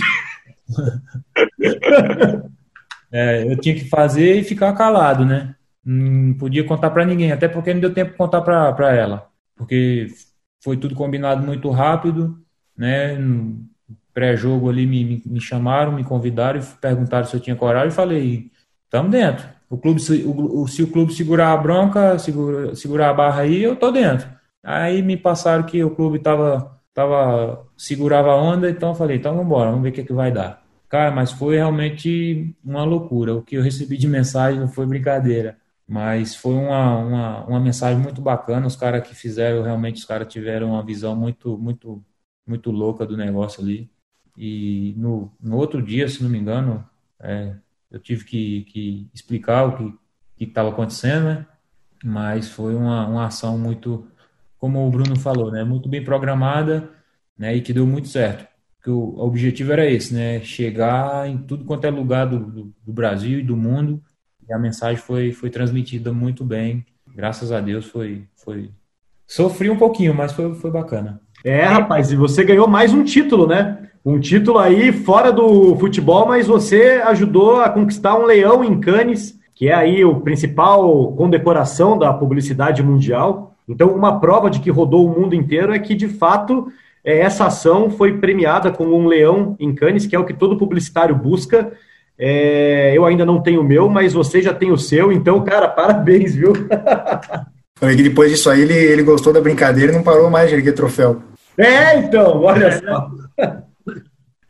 [LAUGHS] é, eu tinha que fazer e ficar calado, né? Não podia contar para ninguém, até porque não deu tempo de contar para ela. Porque foi tudo combinado muito rápido, né? Pré-jogo ali me, me, me, chamaram, me convidaram e perguntaram se eu tinha coragem e falei, estamos dentro. O clube, se o, se o clube segurar a bronca, segura, segurar a barra aí, eu tô dentro. Aí me passaram que o clube tava, tava segurava a onda, então eu falei, então vamos embora, vamos ver o que, é que vai dar. Cara, mas foi realmente uma loucura. O que eu recebi de mensagem não foi brincadeira. Mas foi uma, uma, uma mensagem muito bacana. Os caras que fizeram, realmente, os caras tiveram uma visão muito, muito, muito louca do negócio ali. E no, no outro dia, se não me engano, é, eu tive que, que, explicar o que estava acontecendo, né? Mas foi uma, uma ação muito, como o Bruno falou, né? Muito bem programada, né? E que deu muito certo. Porque o objetivo era esse, né? Chegar em tudo quanto é lugar do, do, do Brasil e do mundo. E a mensagem foi, foi transmitida muito bem. Graças a Deus foi, foi... Sofri um pouquinho, mas foi, foi bacana.
É, rapaz, e você ganhou mais um título, né? Um título aí fora do futebol, mas você ajudou a conquistar um leão em Cannes, que é aí o principal condecoração da publicidade mundial. Então, uma prova de que rodou o mundo inteiro é que, de fato, é, essa ação foi premiada com um leão em Cannes, que é o que todo publicitário busca. É, eu ainda não tenho o meu, mas você já tem o seu, então, cara, [LAUGHS] parabéns, viu?
Foi que depois disso aí ele, ele gostou da brincadeira e não parou mais de erguer troféu.
É, então, olha só. [LAUGHS]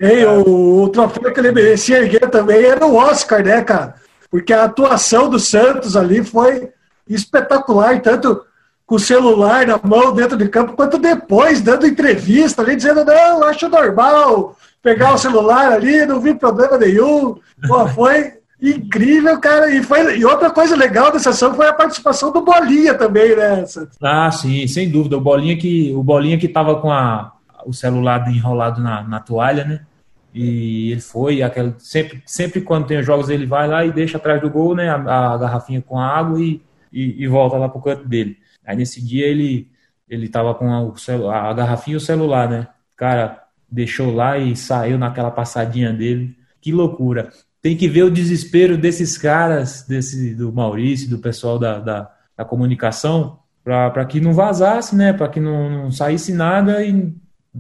Ei, o, o troféu que ele merecia erguer também era o Oscar, né, cara? Porque a atuação do Santos ali foi espetacular, tanto com o celular na mão dentro de campo, quanto depois, dando entrevista ali, dizendo, não, acho normal pegar o celular ali, não vi problema nenhum. Pô, foi incrível, cara. E, foi, e outra coisa legal dessa ação foi a participação do Bolinha também, né?
Ah, sim, sem dúvida. O Bolinha que, o Bolinha que tava com a, o celular enrolado na, na toalha, né? E ele foi, aquele, sempre, sempre quando tem os jogos, ele vai lá e deixa atrás do gol, né? A, a garrafinha com a água e, e, e, volta lá pro canto dele. Aí nesse dia ele, ele tava com a, a garrafinha e o celular, né? Cara, deixou lá e saiu naquela passadinha dele. Que loucura. Tem que ver o desespero desses caras, desse do Maurício, do pessoal da, da, da comunicação, para que não vazasse, né? Para que não, não saísse nada e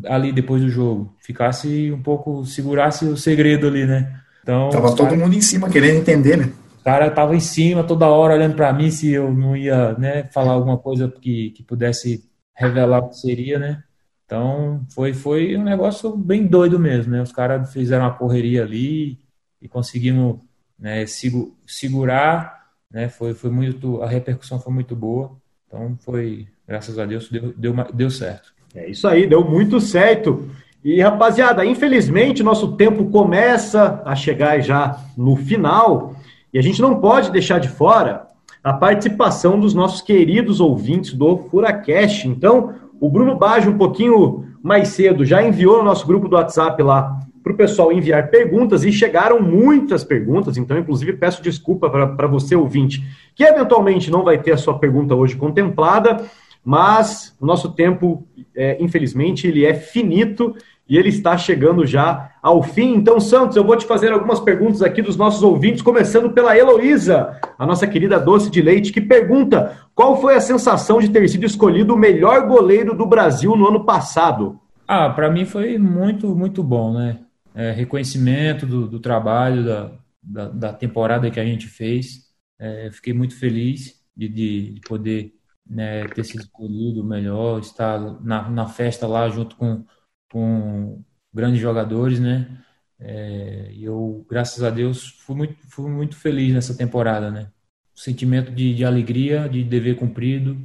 ali depois do jogo. Ficasse um pouco, segurasse o segredo ali, né?
Então, tava todo cara, mundo em cima querendo entender, né?
O cara tava em cima toda hora olhando para mim se eu não ia, né, falar alguma coisa que, que pudesse revelar o que seria, né? Então, foi foi um negócio bem doido mesmo, né? Os caras fizeram uma correria ali e conseguimos, né, segurar, né? Foi foi muito a repercussão foi muito boa. Então, foi, graças a Deus, deu deu, deu certo.
É isso aí, deu muito certo. E rapaziada, infelizmente nosso tempo começa a chegar já no final e a gente não pode deixar de fora a participação dos nossos queridos ouvintes do Furacast. Então, o Bruno Baggio, um pouquinho mais cedo, já enviou no nosso grupo do WhatsApp lá para o pessoal enviar perguntas e chegaram muitas perguntas. Então, inclusive, peço desculpa para você, ouvinte, que eventualmente não vai ter a sua pergunta hoje contemplada. Mas o nosso tempo, é, infelizmente, ele é finito e ele está chegando já ao fim. Então, Santos, eu vou te fazer algumas perguntas aqui dos nossos ouvintes, começando pela Heloísa, a nossa querida doce de leite, que pergunta: qual foi a sensação de ter sido escolhido o melhor goleiro do Brasil no ano passado?
Ah, para mim foi muito, muito bom, né? É, reconhecimento do, do trabalho, da, da, da, temporada que a gente fez. É, fiquei muito feliz de, de, de poder né, ter sido escolhido melhor, estar na, na festa lá junto com, com grandes jogadores, né? É, eu, graças a Deus, fui muito, fui muito feliz nessa temporada, né? Sentimento de, de alegria, de dever cumprido.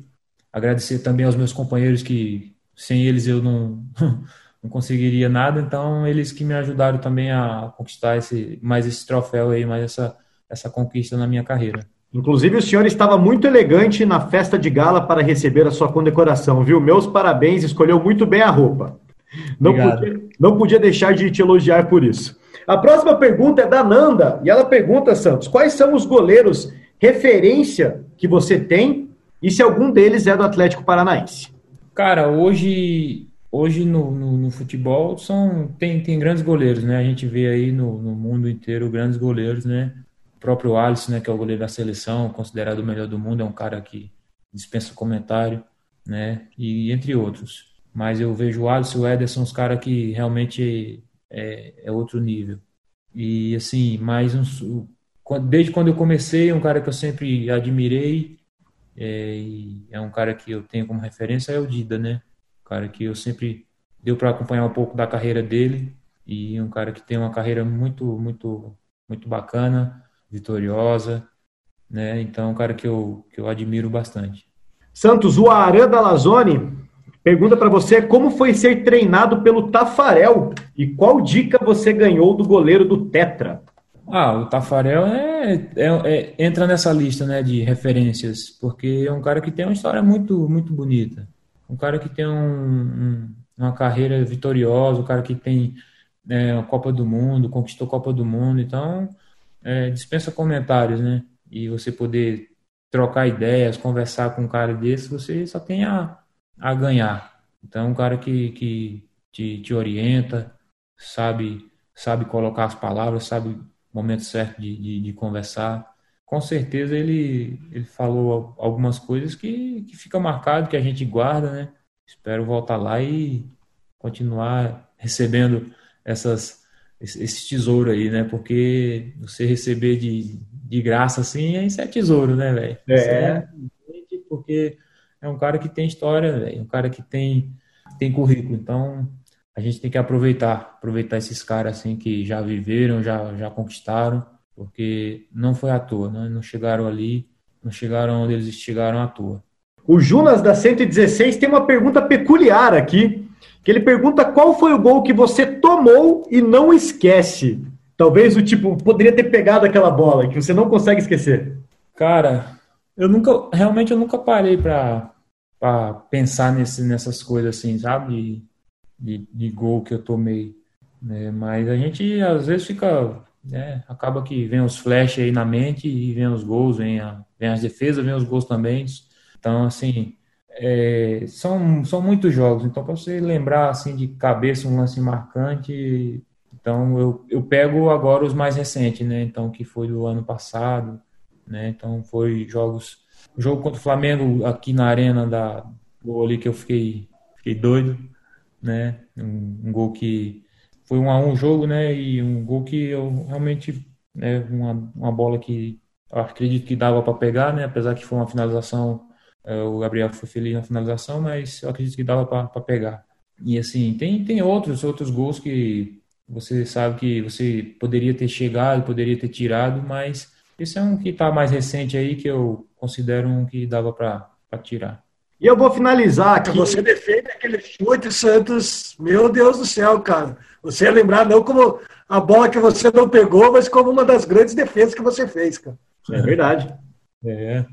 Agradecer também aos meus companheiros que sem eles eu não, [LAUGHS] não conseguiria nada, então eles que me ajudaram também a conquistar esse, mais esse troféu aí, mais essa, essa conquista na minha carreira.
Inclusive, o senhor estava muito elegante na festa de gala para receber a sua condecoração, viu? Meus parabéns, escolheu muito bem a roupa. Não podia, não podia deixar de te elogiar por isso. A próxima pergunta é da Nanda, e ela pergunta, Santos, quais são os goleiros referência que você tem e se algum deles é do Atlético Paranaense?
Cara, hoje, hoje no, no, no, futebol são, tem, tem grandes goleiros, né? A gente vê aí no, no mundo inteiro grandes goleiros, né? O próprio Alisson, né, que é o goleiro da seleção, considerado o melhor do mundo, é um cara que dispensa comentário, né? E entre outros. Mas eu vejo o Alisson e o Ederson os caras que realmente é, é, outro nível. E assim, mais um, desde quando eu comecei, é um cara que eu sempre admirei é, é um cara que eu tenho como referência é o Dida, né? Um cara que eu sempre deu para acompanhar um pouco da carreira dele e um cara que tem uma carreira muito, muito, muito bacana, vitoriosa, né? Então, é um cara que eu, que eu admiro bastante.
Santos, o Arã da Lazone pergunta para você como foi ser treinado pelo Tafarel e qual dica você ganhou do goleiro do Tetra?
Ah, o Tafarel é, é, é, entra nessa lista né, de referências, porque é um cara que tem uma história muito, muito bonita. Um cara que tem um, um, uma carreira vitoriosa, um cara que tem é, a Copa do Mundo, conquistou a Copa do Mundo, então é, dispensa comentários, né? E você poder trocar ideias, conversar com um cara desse, você só tem a, a ganhar. Então, um cara que, que te, te orienta, sabe, sabe colocar as palavras, sabe momento certo de, de, de, conversar. Com certeza ele, ele falou algumas coisas que, que fica marcado, que a gente guarda, né? Espero voltar lá e continuar recebendo essas, esse tesouro aí, né? Porque você receber de, de graça assim, isso é tesouro, né, velho? É. é. Porque é um cara que tem história, velho. Um cara que tem, tem currículo. Então, a gente tem que aproveitar, aproveitar esses caras assim que já viveram, já, já conquistaram, porque não foi à toa, né? não chegaram ali, não chegaram onde eles chegaram à toa.
O Junas da 116 tem uma pergunta peculiar aqui, que ele pergunta qual foi o gol que você tomou e não esquece. Talvez o tipo poderia ter pegado aquela bola que você não consegue esquecer.
Cara, eu nunca, realmente eu nunca parei para pensar nesse, nessas coisas assim, sabe? de, de gol que eu tomei. Né? Mas a gente às vezes fica. Né? Acaba que vem os flash aí na mente e vem os gols, vem, a, vem as defesas, vem os gols também. Então, assim, é, são, são muitos jogos. Então, para você lembrar assim de cabeça um lance marcante, então eu, eu pego agora os mais recentes, né? Então, que foi do ano passado, né? Então, foi jogos. O jogo contra o Flamengo aqui na arena da gol ali que eu fiquei, fiquei doido né? Um, um, gol que foi um a um jogo, né? E um gol que eu realmente, né? Uma, uma bola que eu acredito que dava para pegar, né? Apesar que foi uma finalização, é, o Gabriel foi feliz na finalização, mas eu acredito que dava para pegar. E assim, tem, tem outros, outros gols que você sabe que você poderia ter chegado, poderia ter tirado, mas esse é um que está mais recente aí que eu considero um que dava para tirar.
E eu vou finalizar aqui.
Você defende aquele chute, Santos. Meu Deus do céu, cara. Você é lembrar não como a bola que você não pegou, mas como uma das grandes defesas que você fez, cara.
É verdade. É.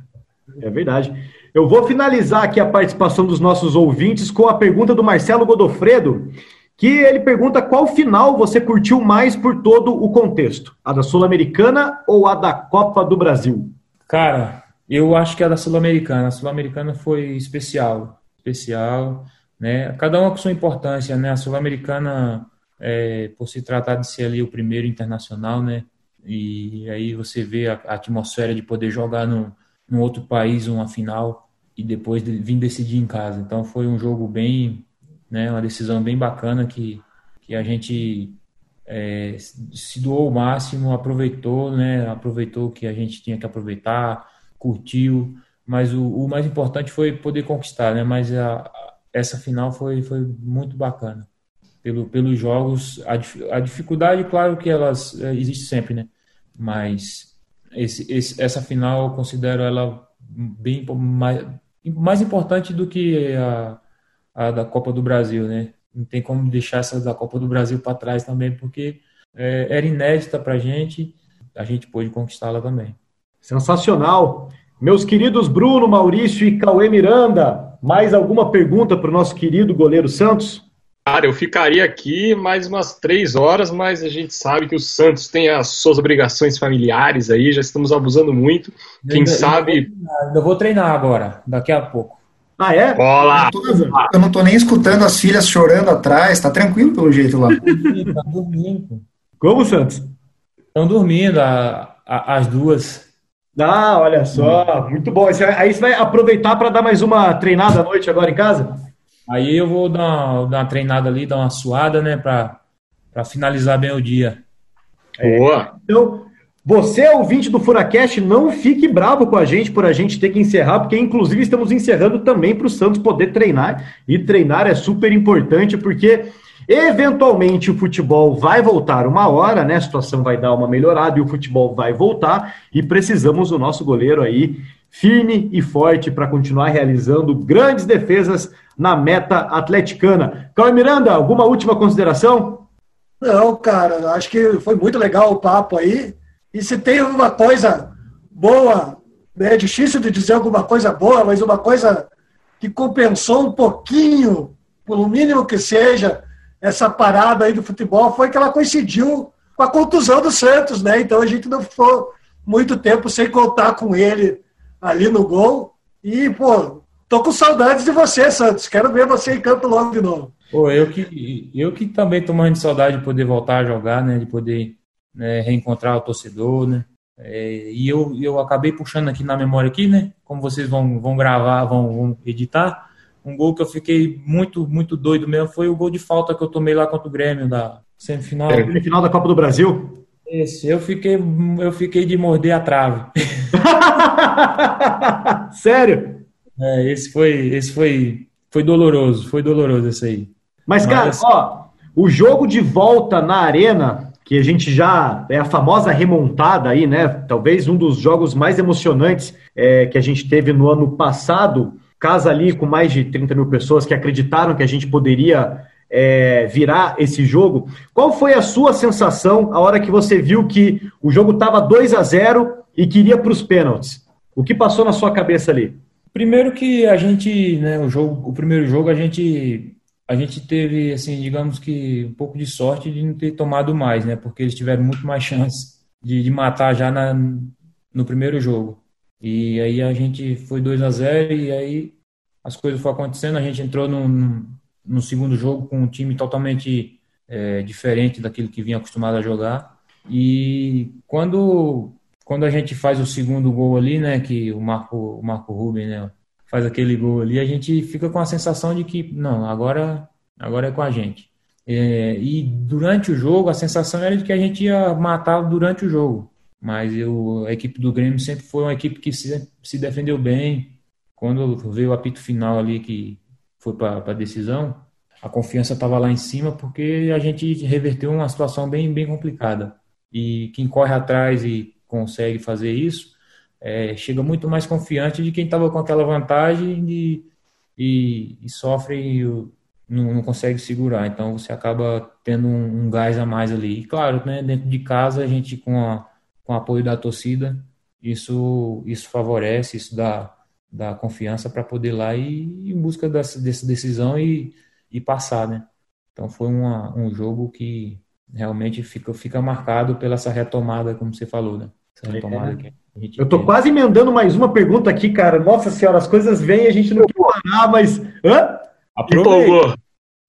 É verdade. Eu vou finalizar aqui a participação dos nossos ouvintes com a pergunta do Marcelo Godofredo, que ele pergunta qual final você curtiu mais por todo o contexto, a da Sul-Americana ou a da Copa do Brasil?
Cara, eu acho que a da Sul-Americana. A Sul-Americana foi especial, especial, né? Cada uma com sua importância, né? A Sul-Americana, é, por se tratar de ser ali o primeiro internacional, né? E aí você vê a, a atmosfera de poder jogar no, num outro país uma final e depois de, vir decidir em casa. Então foi um jogo bem né? Uma decisão bem bacana que, que a gente é, se doou o máximo, aproveitou, né? Aproveitou o que a gente tinha que aproveitar, curtiu, mas o, o mais importante foi poder conquistar, né? Mas a, essa final foi, foi muito bacana. Pelo, pelos jogos, a, a dificuldade, claro que elas é, existe sempre, né? Mas esse, esse, essa final eu considero ela bem mais, mais importante do que a, a da Copa do Brasil, né? Não tem como deixar essa da Copa do Brasil para trás também, porque é, era inédita para a gente, a gente pôde conquistá-la também.
Sensacional! Meus queridos Bruno, Maurício e Cauê Miranda, mais alguma pergunta para o nosso querido goleiro Santos?
Cara, eu ficaria aqui mais umas três horas, mas a gente sabe que o Santos tem as suas obrigações familiares aí, já estamos abusando muito. Quem
ainda,
sabe.
Ainda vou treinar agora, daqui a pouco.
Ah, é?
Bola!
Eu, tô, eu não tô nem escutando as filhas chorando atrás, tá tranquilo pelo jeito lá.
Tá dormindo.
Como, Santos?
Estão dormindo, a, a, as duas.
Ah, olha só, muito bom. Aí você vai aproveitar para dar mais uma treinada à noite agora em casa?
Aí eu vou dar uma, dar uma treinada ali, dar uma suada, né, para finalizar bem o dia.
Boa! Então, você, ouvinte do Furacast, não fique bravo com a gente por a gente ter que encerrar, porque inclusive estamos encerrando também para o Santos poder treinar. E treinar é super importante, porque eventualmente o futebol vai voltar uma hora, né? A situação vai dar uma melhorada e o futebol vai voltar. E precisamos do nosso goleiro aí firme e forte para continuar realizando grandes defesas na meta atleticana. Cauê Miranda, alguma última consideração?
Não, cara, acho que foi muito legal o papo aí. E se tem uma coisa boa, né, é difícil de dizer alguma coisa boa, mas uma coisa que compensou um pouquinho, pelo mínimo que seja, essa parada aí do futebol, foi que ela coincidiu com a contusão do Santos, né? Então a gente não ficou muito tempo sem contar com ele ali no gol. E, pô, Tô com saudades de você, Santos. Quero ver você em campo logo de novo.
Pô, eu que, eu que também tô morrendo de saudade de poder voltar a jogar, né? De poder né, reencontrar o torcedor, né? É, e eu, eu acabei puxando aqui na memória aqui, né? Como vocês vão, vão gravar, vão, vão editar. Um gol que eu fiquei muito, muito doido mesmo foi o gol de falta que eu tomei lá contra o Grêmio da semifinal.
É, semifinal da Copa do Brasil?
Esse, eu fiquei, eu fiquei de morder a trave. [LAUGHS]
Sério?
É, esse foi, esse foi, foi doloroso, foi doloroso esse aí.
Mas, cara, Mas... ó, o jogo de volta na arena, que a gente já é a famosa remontada aí, né? Talvez um dos jogos mais emocionantes é, que a gente teve no ano passado, casa ali com mais de 30 mil pessoas que acreditaram que a gente poderia é, virar esse jogo. Qual foi a sua sensação a hora que você viu que o jogo estava 2 a 0 e queria para os pênaltis? O que passou na sua cabeça ali?
Primeiro que a gente, né, o jogo, o primeiro jogo a gente a gente teve assim, digamos que um pouco de sorte de não ter tomado mais, né? Porque eles tiveram muito mais chance de, de matar já na, no primeiro jogo. E aí a gente foi 2 a 0 e aí as coisas foram acontecendo, a gente entrou no, no segundo jogo com um time totalmente é, diferente daquele que vinha acostumado a jogar. E quando quando a gente faz o segundo gol ali, né, que o Marco, o Marco Ruben, né, faz aquele gol ali, a gente fica com a sensação de que, não, agora, agora é com a gente. É, e durante o jogo, a sensação era de que a gente ia matar durante o jogo. Mas eu, a equipe do Grêmio sempre foi uma equipe que se, se defendeu bem. Quando veio o apito final ali, que foi para a decisão, a confiança estava lá em cima, porque a gente reverteu uma situação bem, bem complicada. E quem corre atrás e consegue fazer isso, é, chega muito mais confiante de quem estava com aquela vantagem de, e, e sofre e não, não, consegue segurar. Então você acaba tendo um, um, gás a mais ali. E claro, né, dentro de casa, a gente com, a, com o apoio da torcida, isso, isso favorece, isso dá, dá confiança para poder ir lá e ir em busca dessa, dessa decisão e, e passar, né? Então foi uma, um jogo que realmente fica, fica marcado pela essa retomada, como você falou, né?
É. Eu tô quase emendando mais uma pergunta aqui, cara. Nossa senhora, as coisas vêm, a gente não quer parar, mas. Hã?
Aprovou.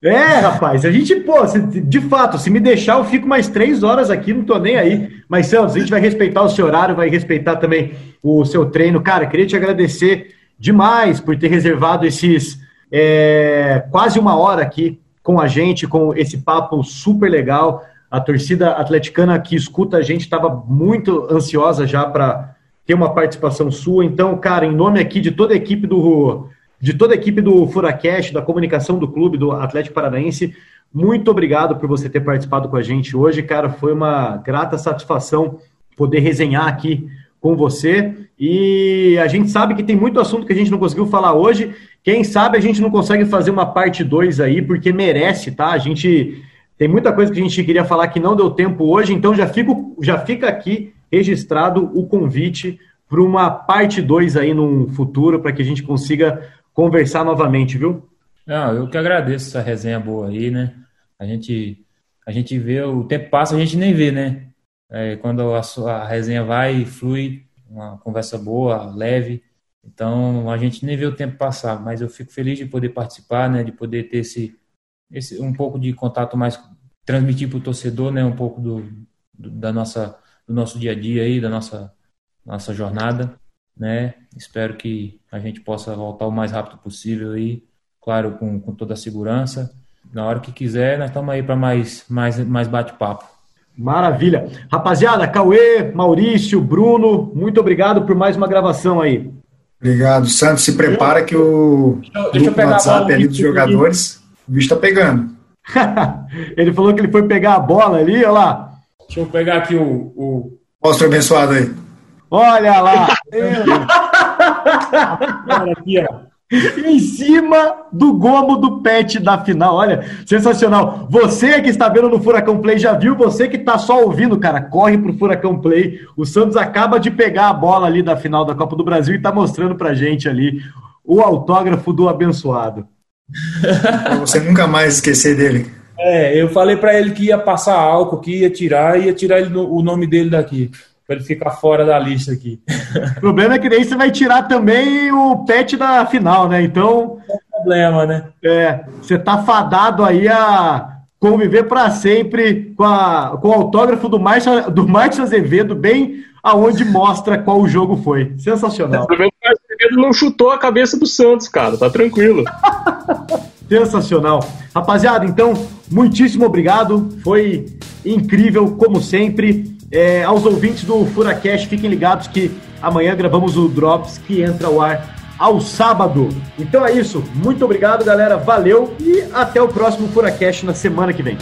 É, rapaz, a gente, pô, de fato, se me deixar, eu fico mais três horas aqui, não tô nem aí. Mas, Santos, a gente vai respeitar o seu horário, vai respeitar também o seu treino. Cara, queria te agradecer demais por ter reservado esses é, quase uma hora aqui com a gente, com esse papo super legal. A torcida atleticana que escuta a gente estava muito ansiosa já para ter uma participação sua. Então, cara, em nome aqui de toda a equipe do de toda a equipe do Furacast, da comunicação do clube, do Atlético Paranaense, muito obrigado por você ter participado com a gente hoje, cara. Foi uma grata satisfação poder resenhar aqui com você. E a gente sabe que tem muito assunto que a gente não conseguiu falar hoje. Quem sabe a gente não consegue fazer uma parte 2 aí, porque merece, tá? A gente tem muita coisa que a gente queria falar que não deu tempo hoje, então já, fico, já fica aqui registrado o convite para uma parte 2 aí no futuro, para que a gente consiga conversar novamente, viu?
Não, eu que agradeço essa resenha boa aí, né? A gente, a gente vê, o tempo passa, a gente nem vê, né? É, quando a, a resenha vai e flui, uma conversa boa, leve, então a gente nem vê o tempo passar, mas eu fico feliz de poder participar, né? De poder ter esse, esse um pouco de contato mais, transmitir para o torcedor, né? Um pouco do, do, da nossa, do nosso dia a dia aí, da nossa, nossa jornada, né? Espero que a gente possa voltar o mais rápido possível aí, claro, com, com toda a segurança. Na hora que quiser, nós estamos aí para mais, mais, mais bate-papo.
Maravilha. Rapaziada, Cauê, Maurício, Bruno, muito obrigado por mais uma gravação aí.
Obrigado. Santos, se prepara que o deixa, deixa grupo WhatsApp ali dos jogadores, o bicho tá pegando. [LAUGHS]
ele falou que ele foi pegar a bola ali, olha lá.
Deixa eu pegar aqui o... o...
Mostra o abençoado aí.
Olha lá! [LAUGHS] Olha aqui, ó. em cima do gomo do pet da final. Olha, sensacional. Você que está vendo no Furacão Play já viu, você que está só ouvindo, cara, corre pro Furacão Play. O Santos acaba de pegar a bola ali da final da Copa do Brasil e está mostrando pra gente ali o autógrafo do abençoado.
pra você nunca mais esquecer dele.
É, eu falei para ele que ia passar álcool, que ia tirar, ia tirar ele, o nome dele daqui para ele ficar fora da lista aqui.
O problema é que daí você vai tirar também o pet da final, né? Então.
É um problema, né?
É, você tá fadado aí a conviver para sempre com, a, com o autógrafo do Márcio, do Márcio Azevedo, bem aonde mostra qual o jogo foi. Sensacional. O
problema é que o Márcio Azevedo não chutou a cabeça do Santos, cara. Tá tranquilo. [LAUGHS]
Sensacional. Rapaziada, então, muitíssimo obrigado. Foi incrível, como sempre. É, aos ouvintes do Furacast, fiquem ligados que amanhã gravamos o Drops que entra ao ar ao sábado. Então é isso. Muito obrigado, galera. Valeu e até o próximo Furacast na semana que vem.